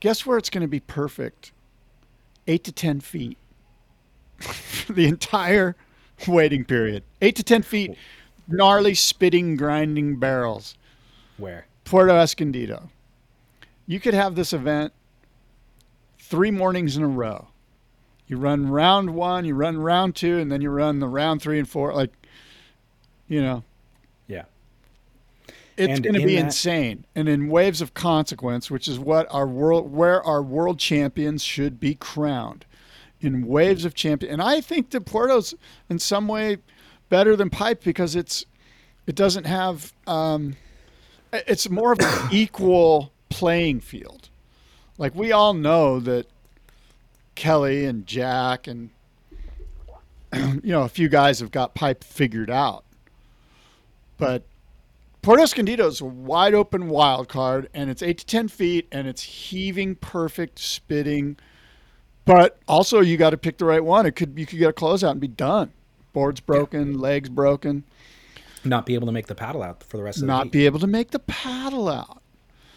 Guess where it's going to be perfect? Eight to 10 feet. (laughs) the entire waiting period. Eight to 10 feet, gnarly, spitting, grinding barrels. Where? Puerto Escondido. You could have this event three mornings in a row. You run round one, you run round two, and then you run the round three and four. Like, you know, Yeah. it's going to be that- insane. And in waves of consequence, which is what our world, where our world champions should be crowned, in waves of champion. And I think that Puerto's in some way better than Pipe because it's it doesn't have um, it's more of an (coughs) equal playing field. Like we all know that Kelly and Jack and (clears throat) you know a few guys have got Pipe figured out, but Puerto Escondido is a wide open wild card, and it's eight to ten feet, and it's heaving, perfect, spitting. But also, you got to pick the right one. It could you could get a closeout and be done. Boards broken, legs broken, Not be able to make the paddle out for the rest of the not week. be able to make the paddle out.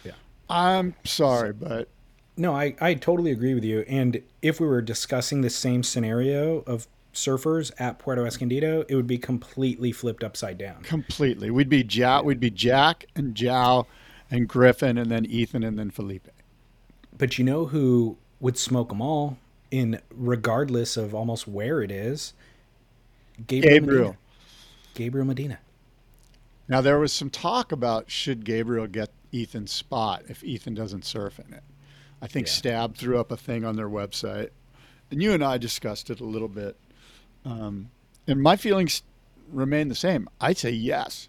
Yeah. I'm sorry, but No, I, I totally agree with you. And if we were discussing the same scenario of surfers at Puerto Escondido, it would be completely flipped upside down. completely, we'd be Jack, we'd be Jack and Joao and Griffin, and then Ethan, and then Filipe. But you know who would smoke them all in regardless of almost where it is? Gabriel. Gabriel. Medina. Gabriel Medina. Now there was some talk about should Gabriel get Ethan's spot if Ethan doesn't surf in it. I think Yeah. Stab threw up a thing on their website, and you and I discussed it a little bit. Um, and my feelings remain the same. I say yes.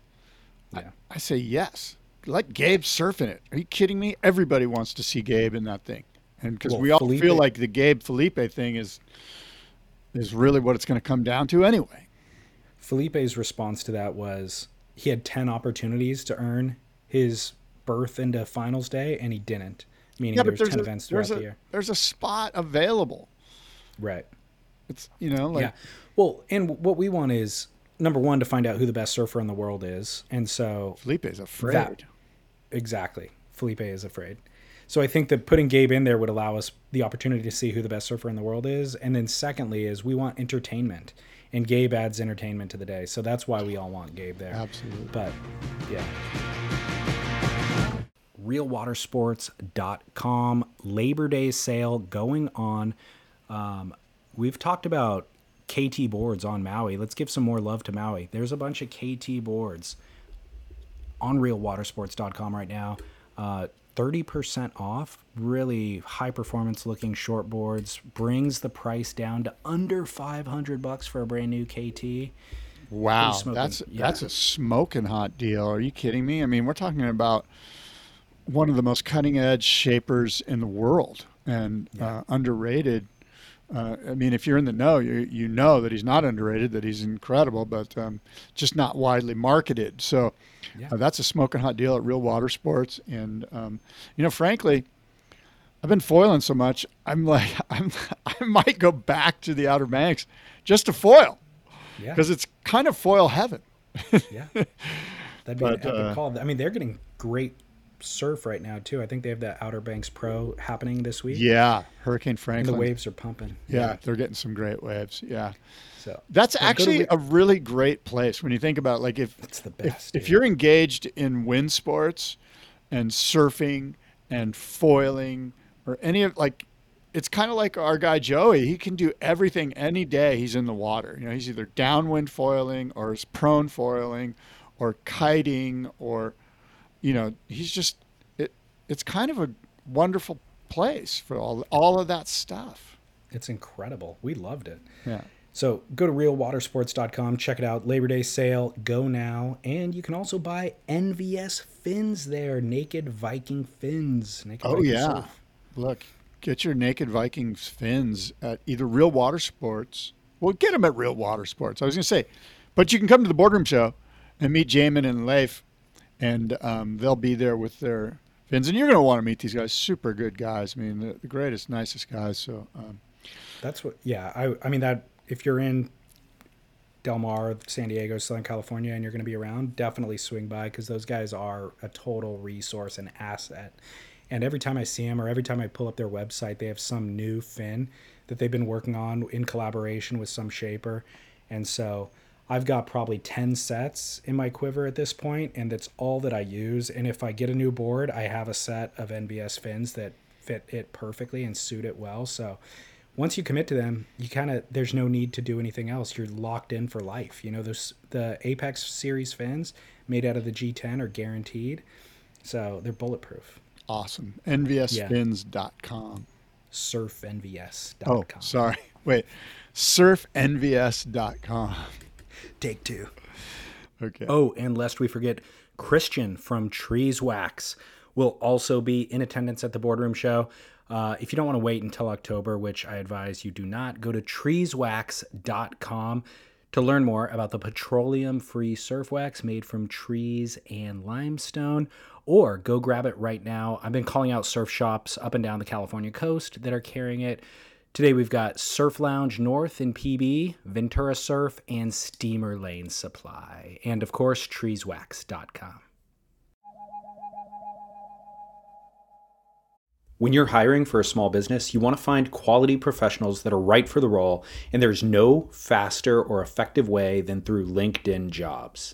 Yeah. I say yes. Let Gabe surf in it. Are you kidding me? Everybody wants to see Gabe in that thing, and because Well, we all Filipe- feel like the Gabe Filipe thing is is really what it's going to come down to anyway. Filipe's response to that was he had 10 opportunities to earn his berth into finals day and he didn't. Meaning there's, 10 a, events throughout there's a, the year. there's a spot available. Right. It's you know like yeah. Well, and what we want is number one to find out who the best surfer in the world is. And so Filipe's afraid. That- exactly. Filipe is afraid. So I think that putting Gabe in there would allow us the opportunity to see who the best surfer in the world is. And then secondly is we want entertainment. And Gabe adds entertainment to the day. So that's why we all want Gabe there. Absolutely. But Yeah. realwatersports.com labor day sale going on. Um, we've talked about kt boards on maui. Let's give some more love to maui. There's a bunch of kt boards on realwatersports.com right now. Uh, 30% off. Really high performance looking short boards. Brings the price down to under 500 bucks for a brand new kt Wow, that's yeah. that's a smoking hot deal. Are you kidding me? I mean, we're talking about one of the most cutting edge shapers in the world and uh, underrated. Uh, I mean, if you're in the know, you you know that he's not underrated, that he's incredible, but um, just not widely marketed. So Yeah. uh, that's a smoking hot deal at Real Water Sports. And um, you know, frankly, I've been foiling so much, I'm like, (laughs) I'm (laughs) I might go back to the Outer Banks just to foil yeah because it's kind of foil heaven. Yeah. That'd be (laughs) But, an epic uh, call. I mean, they're getting great surf right now too. I think they have the Outer Banks Pro happening this week. Yeah, Hurricane And Franklin. the waves are pumping. Yeah, they're getting some great waves. Yeah. So That's actually a really great place when you think about like if It's the best, if, dude. you're engaged in wind sports and surfing and foiling or any of like it's kind of like our guy Joey. He can do everything any day he's in the water. You know, he's either downwind foiling or is prone foiling or kiting or you know, he's just it it's kind of a wonderful place for all all of that stuff. it's incredible. We loved it. Yeah. So go to realwatersports.com, check it out. Labor Day sale, go now. And you can also buy NVS fins there, naked Viking fins. Naked Oh Viking yeah. surf. Look, get your Naked Vikings fins at either Real Water Sports. Well, get them at Real Water Sports. I was going to say, but you can come to the boardroom show and meet Jamin and Leif, and um, they'll be there with their fins. And you're going to want to meet these guys. Super good guys. I mean, the, the greatest, nicest guys. So um, That's what. Yeah, I. I mean that if you're in Del Mar, San Diego, Southern California, and you're going to be around, definitely swing by because those guys are a total resource and asset. And every time I see them, or every time I pull up their website, they have some new fin that they've been working on in collaboration with some shaper, and so. I've got probably 10 sets in my quiver at this point, and that's all that I use. And if I get a new board, I have a set of NVS fins that fit it perfectly and suit it well. So once you commit to them, you kind of there's no need to do anything else. You're locked in for life. You know, those the Apex series fins made out of the G10 are guaranteed, so they're bulletproof. awesome. NVSfins.com. Surfnvs.com. Oh, sorry. (laughs) Wait. Surfnvs.com. Take two. Okay. Oh, and lest we forget, Christian from Trees Wax will also be in attendance at the boardroom show. Uh, if you don't want to wait until October, which I advise you do not, go to treeswax.com to learn more about the petroleum free surf wax made from trees and limestone, or go grab it right now. I've been calling out surf shops up and down the California coast that are carrying it. Today we've got Surf Lounge North in PB, Ventura Surf, and Steamer Lane Supply. And of course, treeswax.com. When you're hiring for a small business, you want to find quality professionals that are right for the role, and there's no faster or effective way than through LinkedIn Jobs.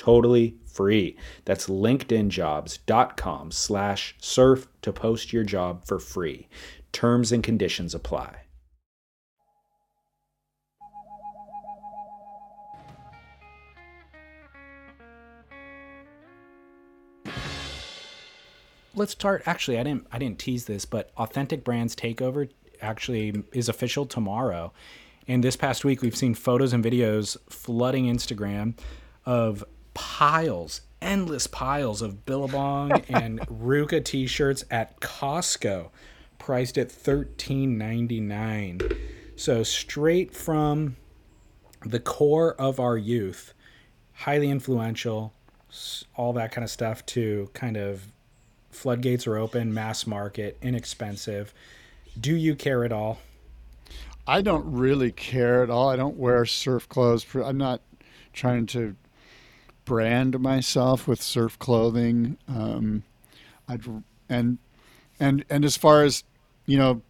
totally free. That's linkedinjobs.com slash surf to post your job for free. Terms and conditions apply. Let's start. Actually, I didn't. I didn't tease this, but Authentic Brands Takeover actually is official tomorrow. And this past week, we've seen photos and videos flooding Instagram of piles, endless piles of Billabong (laughs) and RVCA t-shirts at Costco, priced at thirteen ninety nine. So straight from the core of our youth, highly influential, all that kind of stuff, to kind of floodgates are open, mass market, inexpensive. Do you care at all? I don't really care at all. I don't wear surf clothes. I'm not trying to brand myself with surf clothing. Um, I'd and and and as far as you know,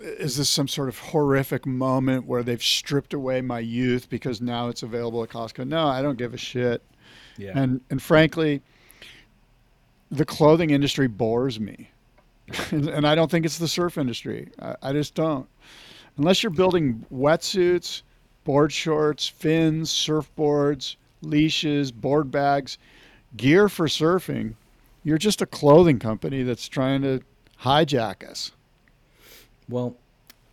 is this some sort of horrific moment where they've stripped away my youth because now it's available at Costco? No, I don't give a shit. Yeah. And and frankly, the clothing industry bores me. (laughs) and, and I don't think it's the surf industry. I, I just don't. Unless you're building wetsuits, board shorts, fins, surfboards, leashes, board bags, gear for surfing, you're just a clothing company that's trying to hijack us. Well,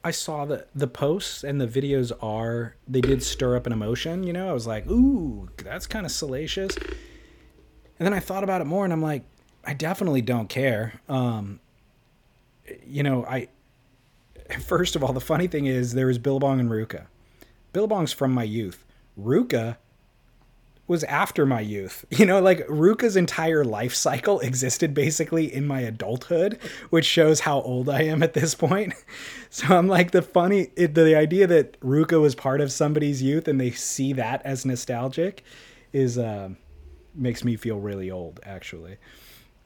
I saw the the posts and the videos are they did stir up an emotion, you know. I was like, "Ooh, that's kind of salacious." And then I thought about it more and I'm like, I definitely don't care. Um you know, I (laughs) first of all, the funny thing is there was Billabong and RVCA. Billabong's from my youth. RVCA was after my youth. (laughs) You know, like RVCA's entire life cycle (laughs) existed basically in my adulthood, which shows how old I am at this point. (laughs) So I'm like the funny it, the idea that RVCA was part of somebody's youth and they see that as nostalgic is uh, makes me feel really old actually.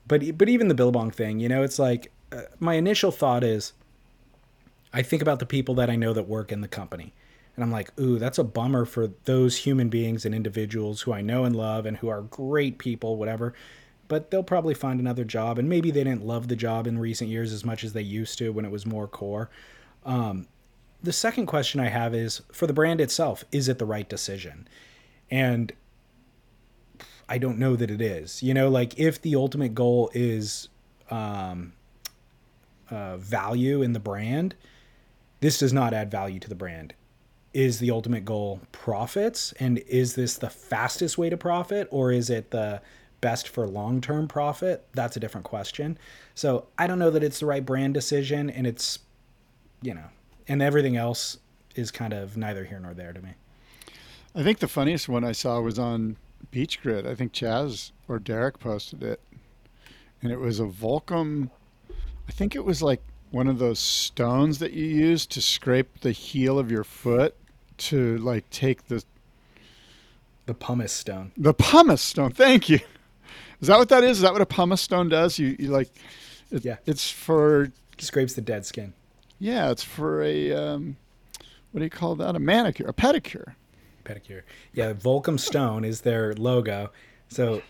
But but even the Billabong thing, you know, it's like uh, my initial thought is I think about the people that I know that work in the company. And I'm like, ooh, that's a bummer for those human beings and individuals who I know and love and who are great people, whatever. But they'll probably find another job. And maybe they didn't love the job in recent years as much as they used to when it was more core. Um, the second question I have is for the brand itself, is it the right decision? And I don't know that it is. You know, like if the ultimate goal is um, uh, value in the brand, this does not add value to the brand. Is the ultimate goal profits? And is this the fastest way to profit or is it the best for long term profit? That's a different question. So I don't know that it's the right brand decision and it's, you know, and everything else is kind of neither here nor there to me. I think the funniest one I saw was on BeachGrit. I think Chas or Derek posted it. And it was a Volcom, I think it was like one of those stones that you use to scrape the heel of your foot to like take the The pumice stone. the pumice stone. Thank you. Is that what that is? Is that what a pumice stone does? You, you like, it, Yeah. It's for Scrapes the dead skin. yeah, it's for a um, what do you call that? A manicure, a pedicure. pedicure. Yeah, Volcom Stone is their logo. So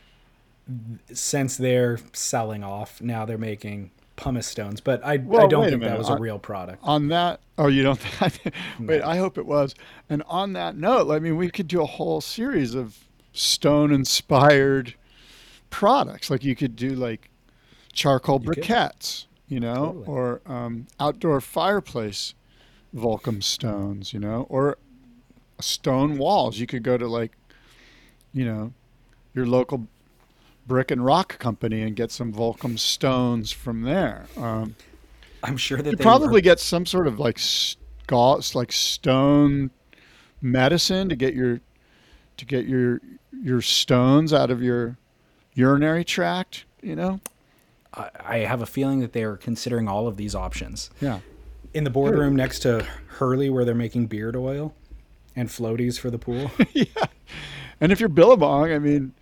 since they're selling off, now they're making pumice stones. But I, I don't think that was a On- real product. On that, oh, you don't? (laughs) wait, I hope it was. And on that note, I mean, we could do a whole series of stone-inspired products. Like you could do like charcoal briquettes, you know, Totally. or um, outdoor fireplace Volcom stones, you know, or stone walls. You could go to like, you know, your local brick and rock company and get some Volcom stones from there. Um, I'm sure that you they probably were- get some sort of like scalps, like stone medicine to get your to get your your stones out of your urinary tract. You know, I, I have a feeling that they are considering all of these options. yeah. In the boardroom next to Hurley, where they're making beard oil and floaties for the pool. (laughs) yeah. And if you're Billabong, I mean,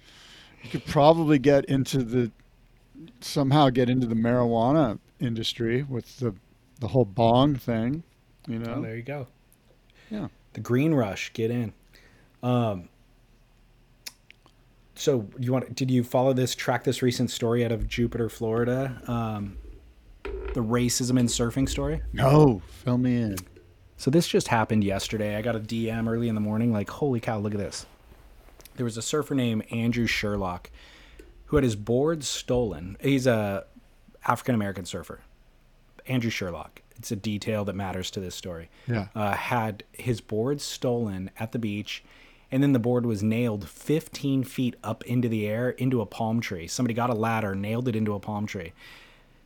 you could probably get into the somehow get into the marijuana industry with the the whole bong thing. You know, Oh, there you go. Yeah. The green rush, get in. Um, so you want? Did you follow this? Track this recent story out of Jupiter, Florida. Um, the racism in surfing story. No, fill me in. So this just happened yesterday. I got a DM early in the morning, like, holy cow, look at this. There was a surfer named Andrew Sherlock who had his board stolen. He's a African American surfer. Andrew Sherlock. It's a detail that matters to this story. Yeah. Uh, had his board stolen at the beach, and then the board was nailed 15 feet up into the air into a palm tree. Somebody got a ladder, nailed it into a palm tree.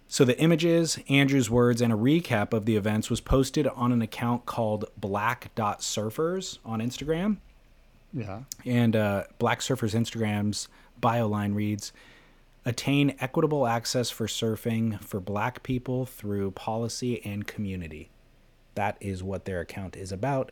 So the images, Andrew's words, and a recap of the events was posted on an account called Black.Surfers on Instagram. Yeah. And uh, Black Surfers Instagram's bio line reads Attain equitable access for surfing for black people through policy and community. That is what their account is about.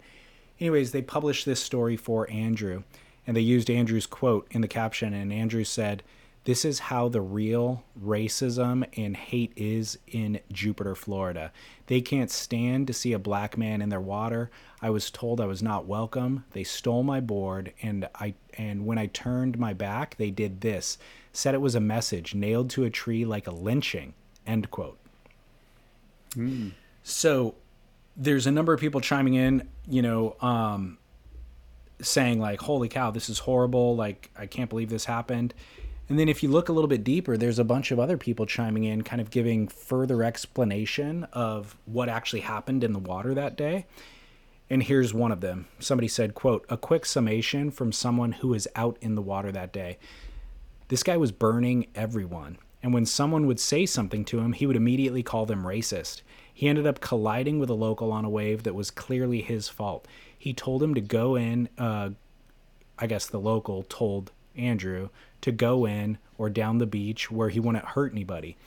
Anyways, they published this story for Andrew, and they used Andrew's quote in the caption. And Andrew said, This is how the real racism and hate is in Jupiter, Florida. They can't stand to see a black man in their water. I was told I was not welcome. They stole my board, and I and when I turned my back, they did this. Said it was a message nailed to a tree like a lynching. End quote. So there's a number of people chiming in, you know, um, saying like, "Holy cow, this is horrible! Like, I can't believe this happened." And then if you look a little bit deeper, there's a bunch of other people chiming in, kind of giving further explanation of what actually happened in the water that day. And here's one of them. Somebody said, "quote A quick summation from someone who was out in the water that day. This guy was burning everyone." And when someone would say something to him, he would immediately call them racist. He ended up colliding with a local on a wave that was clearly his fault. He told him to go in. Uh, I guess the local told Andrew to go in or down the beach where he wouldn't hurt anybody.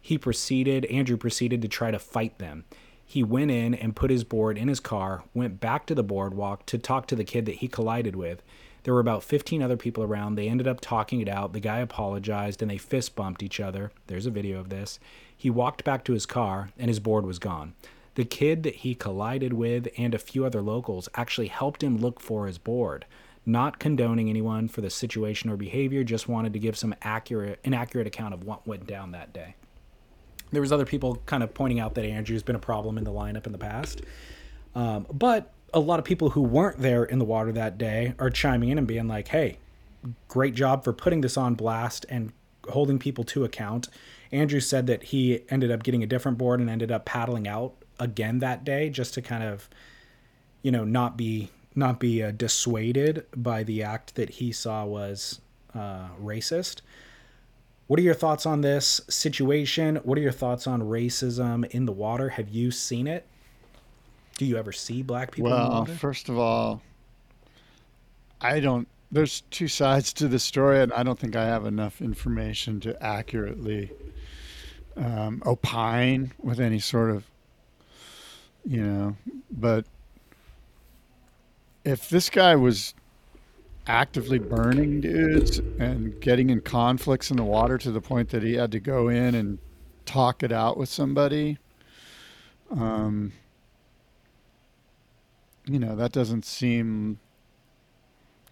He proceeded, Andrew proceeded to try to fight them. He went in and put his board in his car, went back to the boardwalk to talk to the kid that he collided with. There were about 15 other people around. They ended up talking it out. The guy apologized and they fist bumped each other. There's a video of this. He walked back to his car and his board was gone. The kid that he collided with and a few other locals actually helped him look for his board. Not condoning anyone for the situation or behavior, just wanted to give some accurate, inaccurate account of what went down that day. There was other people kind of pointing out that Andrew's been a problem in the lineup in the past, um, but a lot of people who weren't there in the water that day are chiming in and being like, "Hey, great job for putting this on blast and holding people to account." Andrew said that he ended up getting a different board and ended up paddling out again that day just to kind of, you know, not be not be uh, dissuaded by the act that he saw was uh, racist. What are your thoughts on this situation? What are your thoughts on racism in the water? Have you seen it? Do you ever see black people in the Well, water? first of all, I don't. There's two sides to the story, and I don't think I have enough information to accurately um, opine with any sort of, you know. But if this guy was actively burning dudes and getting in conflicts in the water to the point that he had to go in and talk it out with somebody, um, you know, that doesn't seem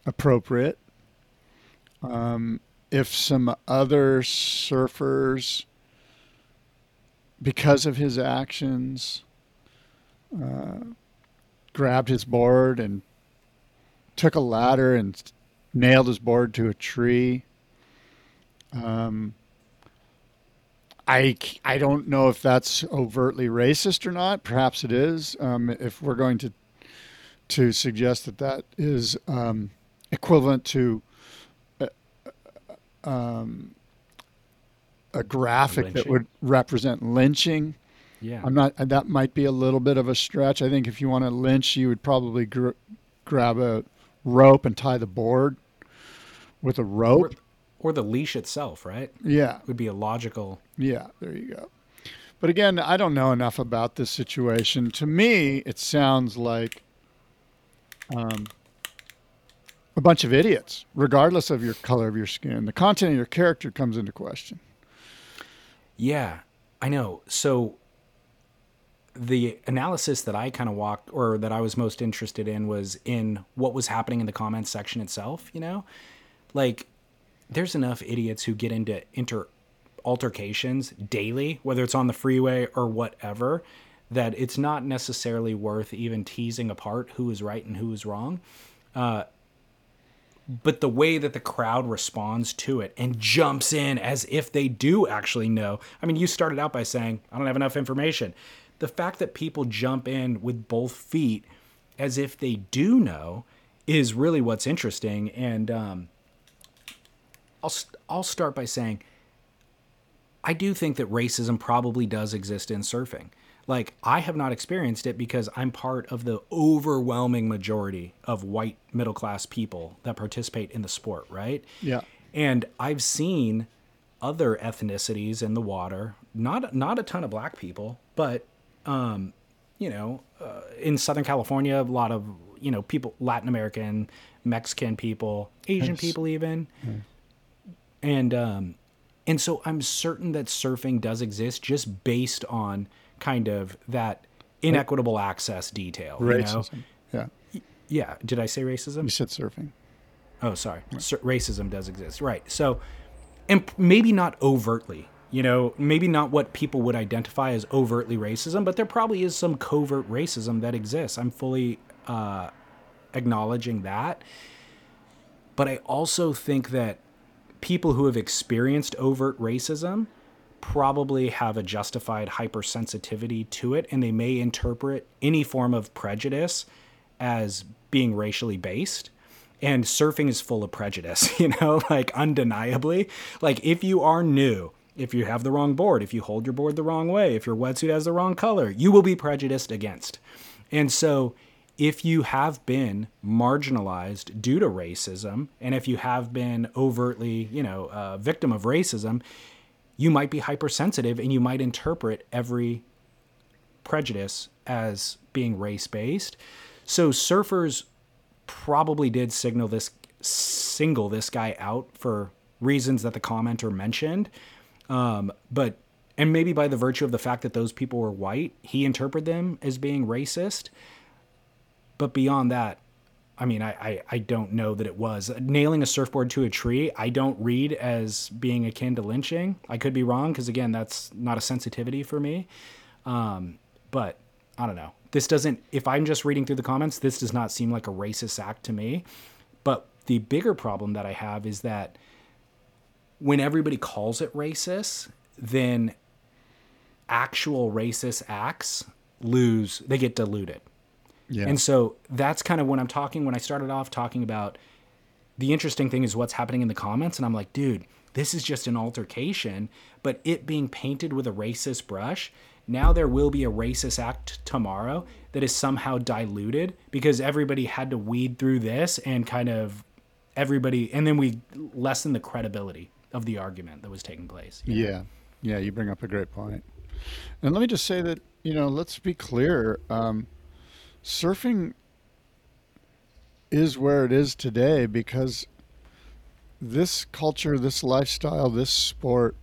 appropriate. Um, if some other surfers, because of his actions, uh, grabbed his board and took a ladder and nailed his board to a tree. Um, I, I don't know if that's overtly racist or not. Perhaps it is. Um, if we're going to to suggest that that is um, equivalent to uh, um, a graphic that would represent lynching. yeah. I'm not. That might be a little bit of a stretch. I think if you want to lynch, you would probably gr- grab a rope and tie the board with a rope. or the leash itself, right? yeah, It Would be a logical. yeah. There you go. But again, I don't know enough about this situation. To me, it sounds like um, a bunch of idiots, regardless of your color of your skin. The content of your character comes into question. Yeah, I know. So the analysis that I kind of walked or that I was most interested in was in what was happening in the comments section itself, you know? Like there's enough idiots who get into inter altercations daily, whether it's on the freeway or whatever, that it's not necessarily worth even teasing apart who is right and who is wrong. Uh, but the way that the crowd responds to it and jumps in as if they do actually know. I mean, you started out by saying, I don't have enough information. The fact that people jump in with both feet as if they do know is really what's interesting. And um, I'll, I'll start by saying, I do think that racism probably does exist in surfing. Like, I have not experienced it because I'm part of the overwhelming majority of white middle class people that participate in the sport, right? Yeah. And I've seen other ethnicities in the water, not not a ton of black people, but um, you know, uh, in Southern California, a lot of you know people, Latin American, Mexican people, Asian Yes. people, even, and um, and so I'm certain that surfing does exist, just based on kind of that inequitable access detail. You know? Racism. Yeah. Yeah. Did I say racism? You said surfing. Oh, sorry. Sur- racism does exist. Right. So, and maybe not overtly, you know, maybe not what people would identify as overtly racism, but there probably is some covert racism that exists. I'm fully uh, acknowledging that. But I also think that people who have experienced overt racism probably have a justified hypersensitivity to it and they may interpret any form of prejudice as being racially based and surfing is full of prejudice (laughs) you know like undeniably like if you are new if you have the wrong board if you hold your board the wrong way if your wetsuit has the wrong color you will be prejudiced against and so if you have been marginalized due to racism and if you have been overtly you know a victim of racism you might be hypersensitive and you might interpret every prejudice as being race based. So surfers probably did signal this single this guy out for reasons that the commenter mentioned. Um, but and maybe by the virtue of the fact that those people were white, he interpreted them as being racist. But beyond that, I mean, I, I, I don't know that it was. Nailing a surfboard to a tree, I don't read as being akin to lynching. I could be wrong because, again, that's not a sensitivity for me. Um, but I don't know. This doesn't, if I'm just reading through the comments, this does not seem like a racist act to me. But the bigger problem that I have is that when everybody calls it racist, then actual racist acts lose, they get diluted. Yeah. And so that's kind of when I'm talking, when I started off talking about the interesting thing is what's happening in the comments. And I'm like, dude, this is just an altercation, but it being painted with a racist brush. Now there will be a racist act tomorrow that is somehow diluted because everybody had to weed through this and kind of everybody, and then we lessen the credibility of the argument that was taking place. Yeah. Yeah, you bring up a great point. And let me just say that, you know, let's be clear. Um, surfing is where it is today because this culture, this lifestyle, this sport,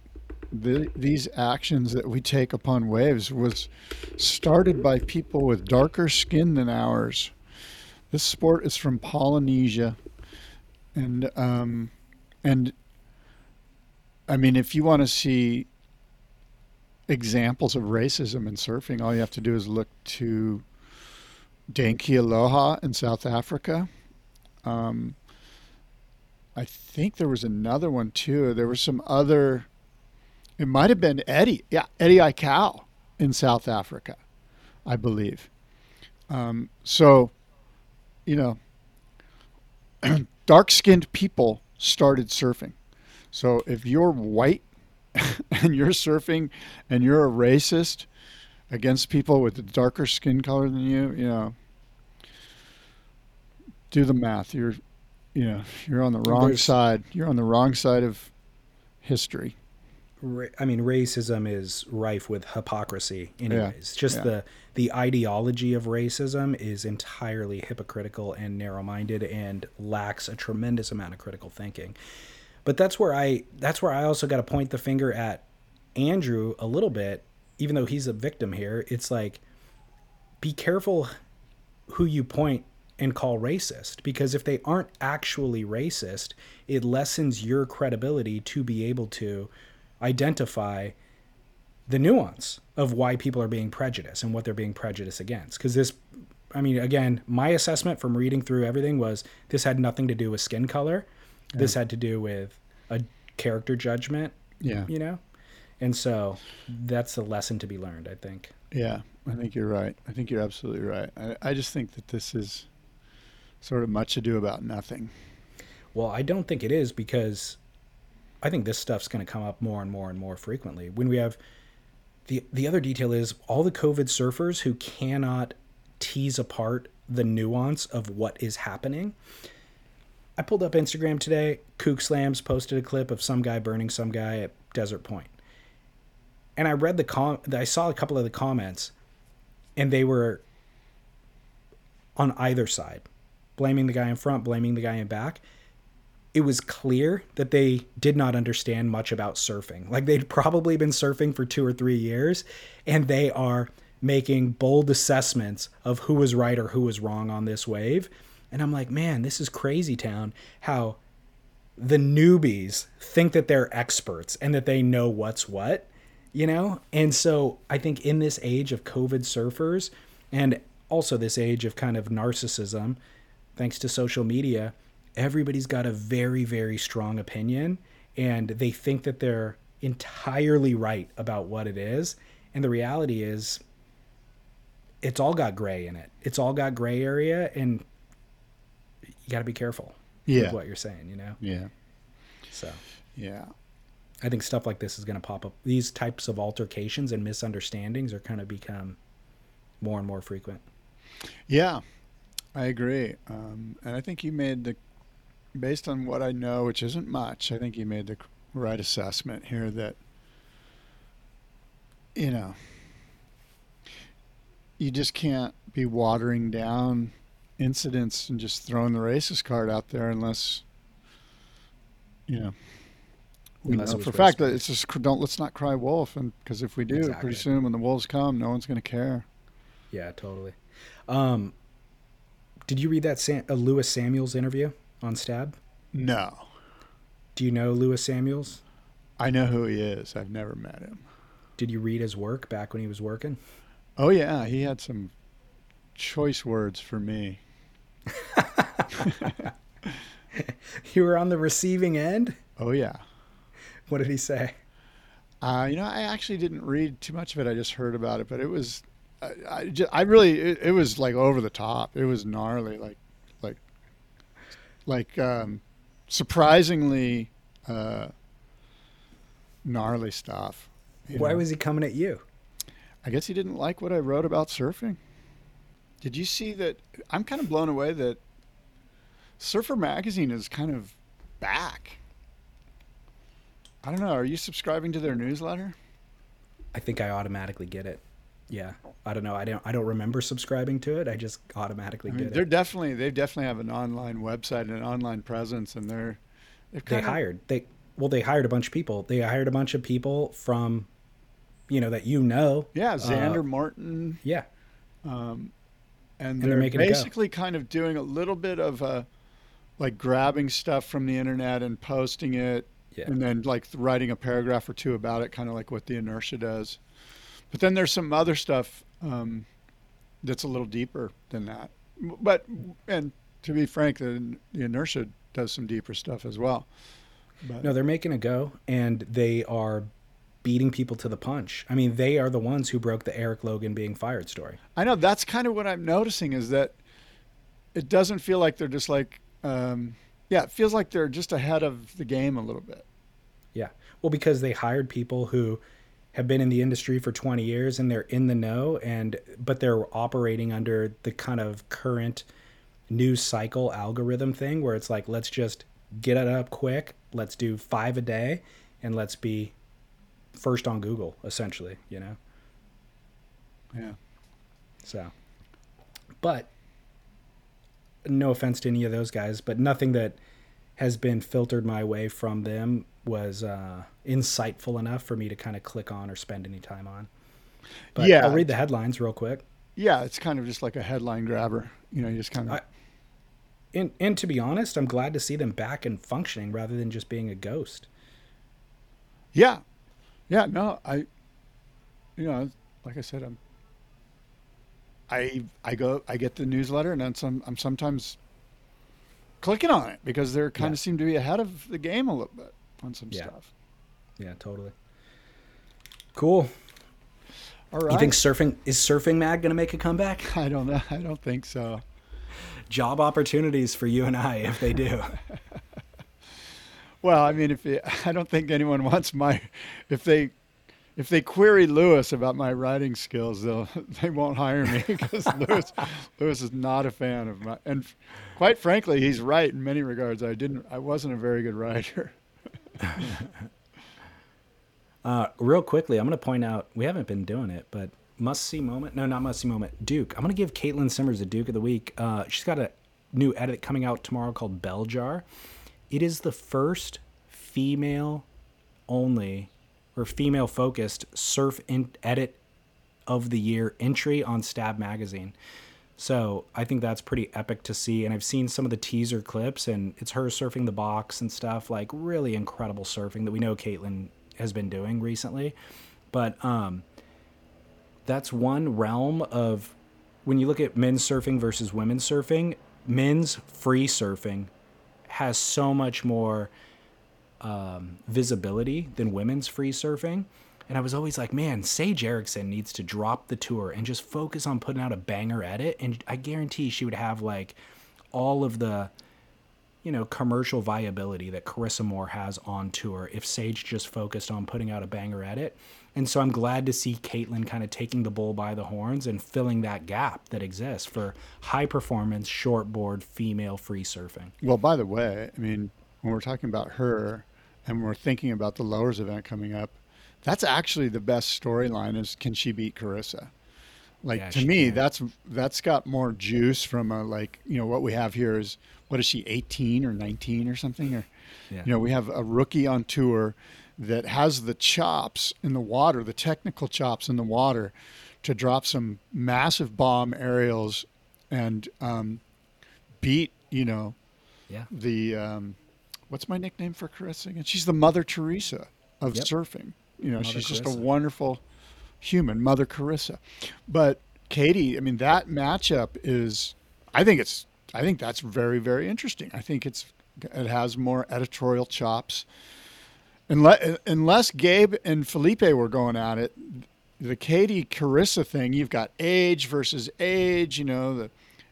the, these actions that we take upon waves was started by people with darker skin than ours. This sport is from Polynesia, and um, and I mean, if you want to see examples of racism in surfing, all you have to do is look to Dane Kealoha in South Africa. Um, I think there was another one too. There was some other. It might have been Eddie, yeah, Eddie Aikau in South Africa, I believe. Um, so, you know, (clears throat) dark-skinned people started surfing. So if you're white (laughs) and you're surfing and you're a racist against people with a darker skin color than you, you know, do the math. You're, you know, you're on the wrong There's- side. You're on the wrong side of history. Ra- I mean, racism is rife with hypocrisy. Anyways, just yeah. the the ideology of racism is entirely hypocritical and narrow-minded, and lacks a tremendous amount of critical thinking. But that's where I that's where I also got to point the finger at Andrew a little bit, even though he's a victim here. It's like, be careful who you point and call racist because if they aren't actually racist, it lessens your credibility to be able to identify the nuance of why people are being prejudiced and what they're being prejudiced against. Because this, I mean, again, my assessment from reading through everything was this had nothing to do with skin color. This had to do with a character judgment. Yeah. You know? And so that's a lesson to be learned, I think. Yeah, I think you're right. I think you're absolutely right. I, I just think that this is sort of much ado about nothing. Well, I don't think it is because I think this stuff's going to come up more and more and more frequently. When we have the the other detail is all the COVID surfers who cannot tease apart the nuance of what is happening. I pulled up Instagram today. Kook Slams posted a clip of some guy burning some guy at Desert Point. And I read the com I saw a couple of the comments and they were on either side, blaming the guy in front, blaming the guy in back it was clear that they did not understand much about surfing. Like they'd probably been surfing for two or three years, and they are making bold assessments of who was right or who was wrong on this wave. And I'm like, man, this is crazy town. How the newbies think that they're experts and that they know what's what, you know? And so I think in this age of COVID surfers and also this age of kind of narcissism, thanks to social media, everybody's got a very, very strong opinion and they think that they're entirely right about what it is. And the reality is, it's all got gray in it. It's all got gray area, and you got to be careful Yeah. with what you're saying, you know? Yeah. So Yeah. I think stuff like this is going to pop up. These types of altercations and misunderstandings are kind of become more and more frequent. Yeah, I agree. Um, and I think you made the, based on what I know, which isn't much, I think you made the right assessment here that, you know, you just can't be watering down incidents and just throwing the racist card out there unless, you know, we Unless know for a fact that it's just don't let's not cry wolf, and because if we do, Exactly. pretty soon when the wolves come, no one's going to care. Yeah, totally. Um, did you read that Sam- uh, Lewis Samuels interview on Stab? No. Do you know Lewis Samuels? I know who he is. I've never met him. Did you read his work back when he was working? Oh yeah, he had some choice words for me. (laughs) You were on the receiving end. Oh yeah. What did he say? Uh, you know, I actually didn't read too much of it. I just heard about it, but it was, I, I, ju- I really, it, it was like over the top. It was gnarly, like, like, like, um, surprisingly, uh, gnarly stuff. Why know. was he coming at you? I guess he didn't like what I wrote about surfing. Did you see that? I'm kind of blown away that Surfer Magazine is kind of back. I don't know. Are you subscribing to their newsletter? I think I automatically get it. Yeah, I don't know. I don't. I don't remember subscribing to it. I just automatically I mean, get they're it. definitely they definitely have an online website and an online presence, and they're they've They of hired. They well, they hired a bunch of people. They hired a bunch of people from, you know, that you know. yeah Xander Uh, Martin, yeah. And they're they're, making it go. basically kind of doing a little bit of a like grabbing stuff from the internet and posting it Yeah. and then like writing a paragraph or two about it kind of like what the inertia does but then there's some other stuff um, that's a little deeper than that but and to be frank the, the inertia does some deeper stuff as well but No, they're making a go, and they are beating people to the punch. I mean, they are the ones who broke the Erik Logan being fired story. I know that's kind of what I'm noticing is that it doesn't feel like they're just like, um, yeah, it feels like they're just ahead of the game a little bit. Yeah. Well, because they hired people who have been in the industry for 20 years and they're in the know and but they're operating under the kind of current news cycle algorithm thing where it's like let's just get it up quick, let's do 5 a day and let's be first on Google essentially, you know. Yeah. So, but no offense to any of those guys, but nothing that has been filtered my way from them was uh, insightful enough for me to kind of click on or spend any time on. But Yeah. I'll read the headlines real quick. Yeah, it's kind of just like a headline grabber. You know, you just kind of. I, and and to be honest, I'm glad to see them back and functioning rather than just being a ghost. Yeah, yeah. No, I, you know, like I said, I'm. I I go I get the newsletter and then some I'm sometimes clicking on it because they're kind Yeah. of seem to be ahead of the game a little bit on some Yeah. stuff. Yeah, totally. Cool. All right. You think surfing is Surfing Mag going to make a comeback? (laughs) I don't know. I don't think so. Job opportunities for you and I if they do. (laughs) Well, I mean, if it, (laughs) I don't think anyone wants my, if they, if they query Lewis about my writing skills, they'll (laughs) they won't hire me (laughs) because Lewis, Lewis is not a fan of my. And quite frankly, he's right in many regards. I didn't. I wasn't a very good writer. Uh, real quickly, I'm going to point out we haven't been doing it, but must see moment. No, not must see moment. Duke. I'm going to give Caitlin Simmers a Duke of the week. Uh, she's got a new edit coming out tomorrow called Bell Jar. It is the first female only or female focused surf in- edit of the year entry on Stab Magazine. So I think that's pretty epic to see. And I've seen some of the teaser clips, and it's her surfing the box and stuff. Like really incredible surfing that we know Caitlin has been doing recently. But um, that's one realm of when you look at men's surfing versus women's surfing. Men's free surfing has so much more um, visibility than women's free surfing. And I was always like, man, Sage Erickson needs to drop the tour and just focus on putting out a banger edit. And I guarantee she would have like all of the, you know, commercial viability that Carissa Moore has on tour if Sage just focused on putting out a banger edit. And so I'm glad to see Caitlin kind of taking the bull by the horns and filling that gap that exists for high performance shortboard female free surfing. Well, by the way, I mean, when we're talking about her and we're thinking about the lowers event coming up, that's actually the best storyline is can she beat Carissa? Like Yeah, to me, can. that's that's got more juice from a like, you know, what we have here is what is she, 18 or 19 or something or Yeah. you know, we have a rookie on tour that has the chops in the water, the technical chops in the water to drop some massive bomb aerials and um, beat, you know, Yeah. the um, what's my nickname for Carissa again? She's the Mother Teresa of Yep. surfing. You know, Mother she's just a wonderful human, Mother Carissa. But Katie, I mean, that matchup is, I think it's, I think that's very, very interesting. I think it's, it has more editorial chops. Unless, unless Gabe and Filipe were going at it, the Katie Carissa thing, you've got age versus age, you know, the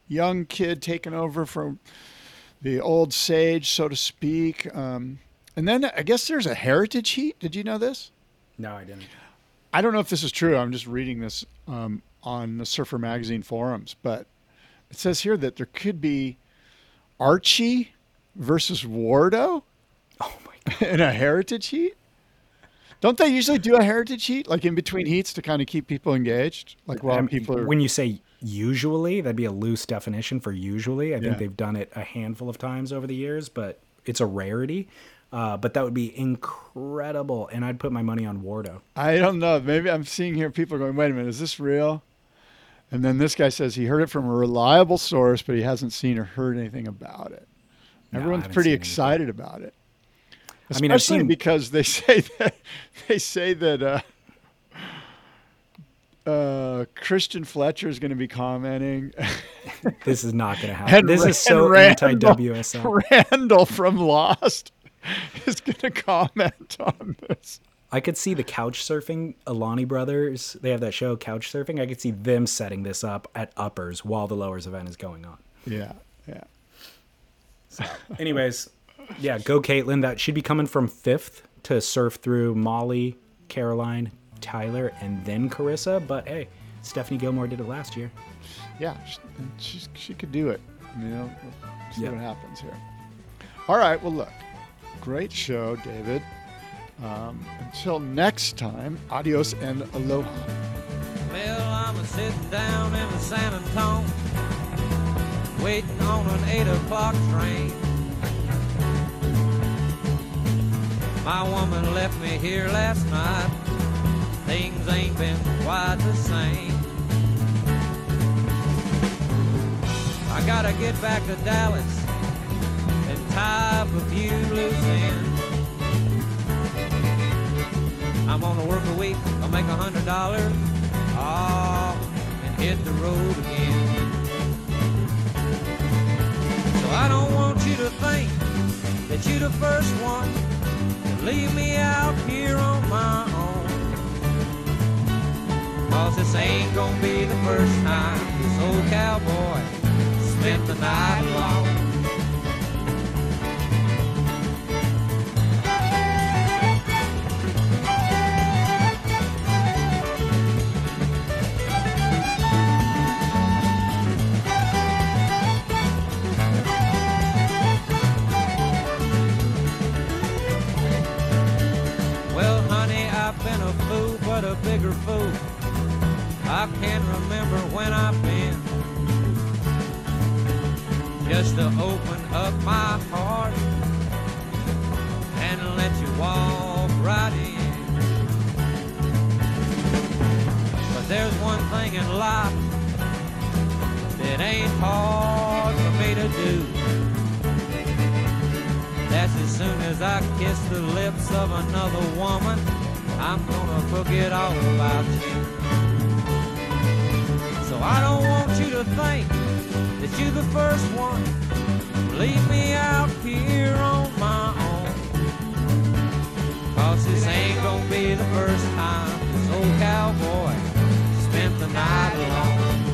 young kid taking over from the old sage, so to speak. Um, and then I guess there's a heritage heat. Did you know this? No, I didn't. I don't know if this is true. I'm just reading this um, on the Surfer Magazine forums, but it says here that there could be Archie versus Wardo Oh my God. (laughs) in a heritage heat. Don't they usually do a heritage heat, like in between heats, to kind of keep people engaged? Like while Um, people are. When you say usually, that'd be a loose definition for usually. I Yeah. think they've done it a handful of times over the years, but it's a rarity. Uh, but that would be incredible, and I'd put my money on Wardo. I don't know. Maybe I'm seeing here people going, wait a minute, is this real? And then this guy says he heard it from a reliable source, but he hasn't seen or heard anything about it. No, Everyone's pretty anything. excited about it. I mean, I've seen- because they (laughs) say that they say that uh, uh, Christian Fletcher is going to be commenting. (laughs) This is not going to happen. This Ra- is so anti WSL. Randall from Lost is going to comment on this. I could see the couch surfing Alani brothers. They have that show Couch Surfing. I could see them setting this up at uppers while the lowers event is going on. Yeah, yeah. Anyways, yeah, go Caitlin. That she'd be coming from fifth to surf through Molly, Caroline, Tyler, and then Carissa. But hey, Stephanie Gilmore did it last year. Yeah, she, she, she could do it. You know, we'll see Yeah. what happens here. All right. Well, look, great show, David. Um, until next time, adios and aloha. Well, I'm sitting down in the San waiting on an eight o'clock train. My woman left me here last night. Things ain't been quite the same. I gotta get back to Dallas tie up a few loose ends. I'm gonna work a week, I'll make a hundred dollars, ah, and hit the road again. So I don't want you to think that you're the first one to leave me out here on my own. Cause this ain't gonna be the first time this old cowboy spent the night alone. Bigger fool. I can't remember when I've been. Just to open up my heart and let you walk right in. But there's one thing in life that ain't hard for me to do. That's as soon as I kiss the lips of another woman, I'm gonna forget all about you. So I don't want you to think that you're the first one. Leave me out here on my own. Cause this ain't gonna be the first time this old cowboy spent the night alone.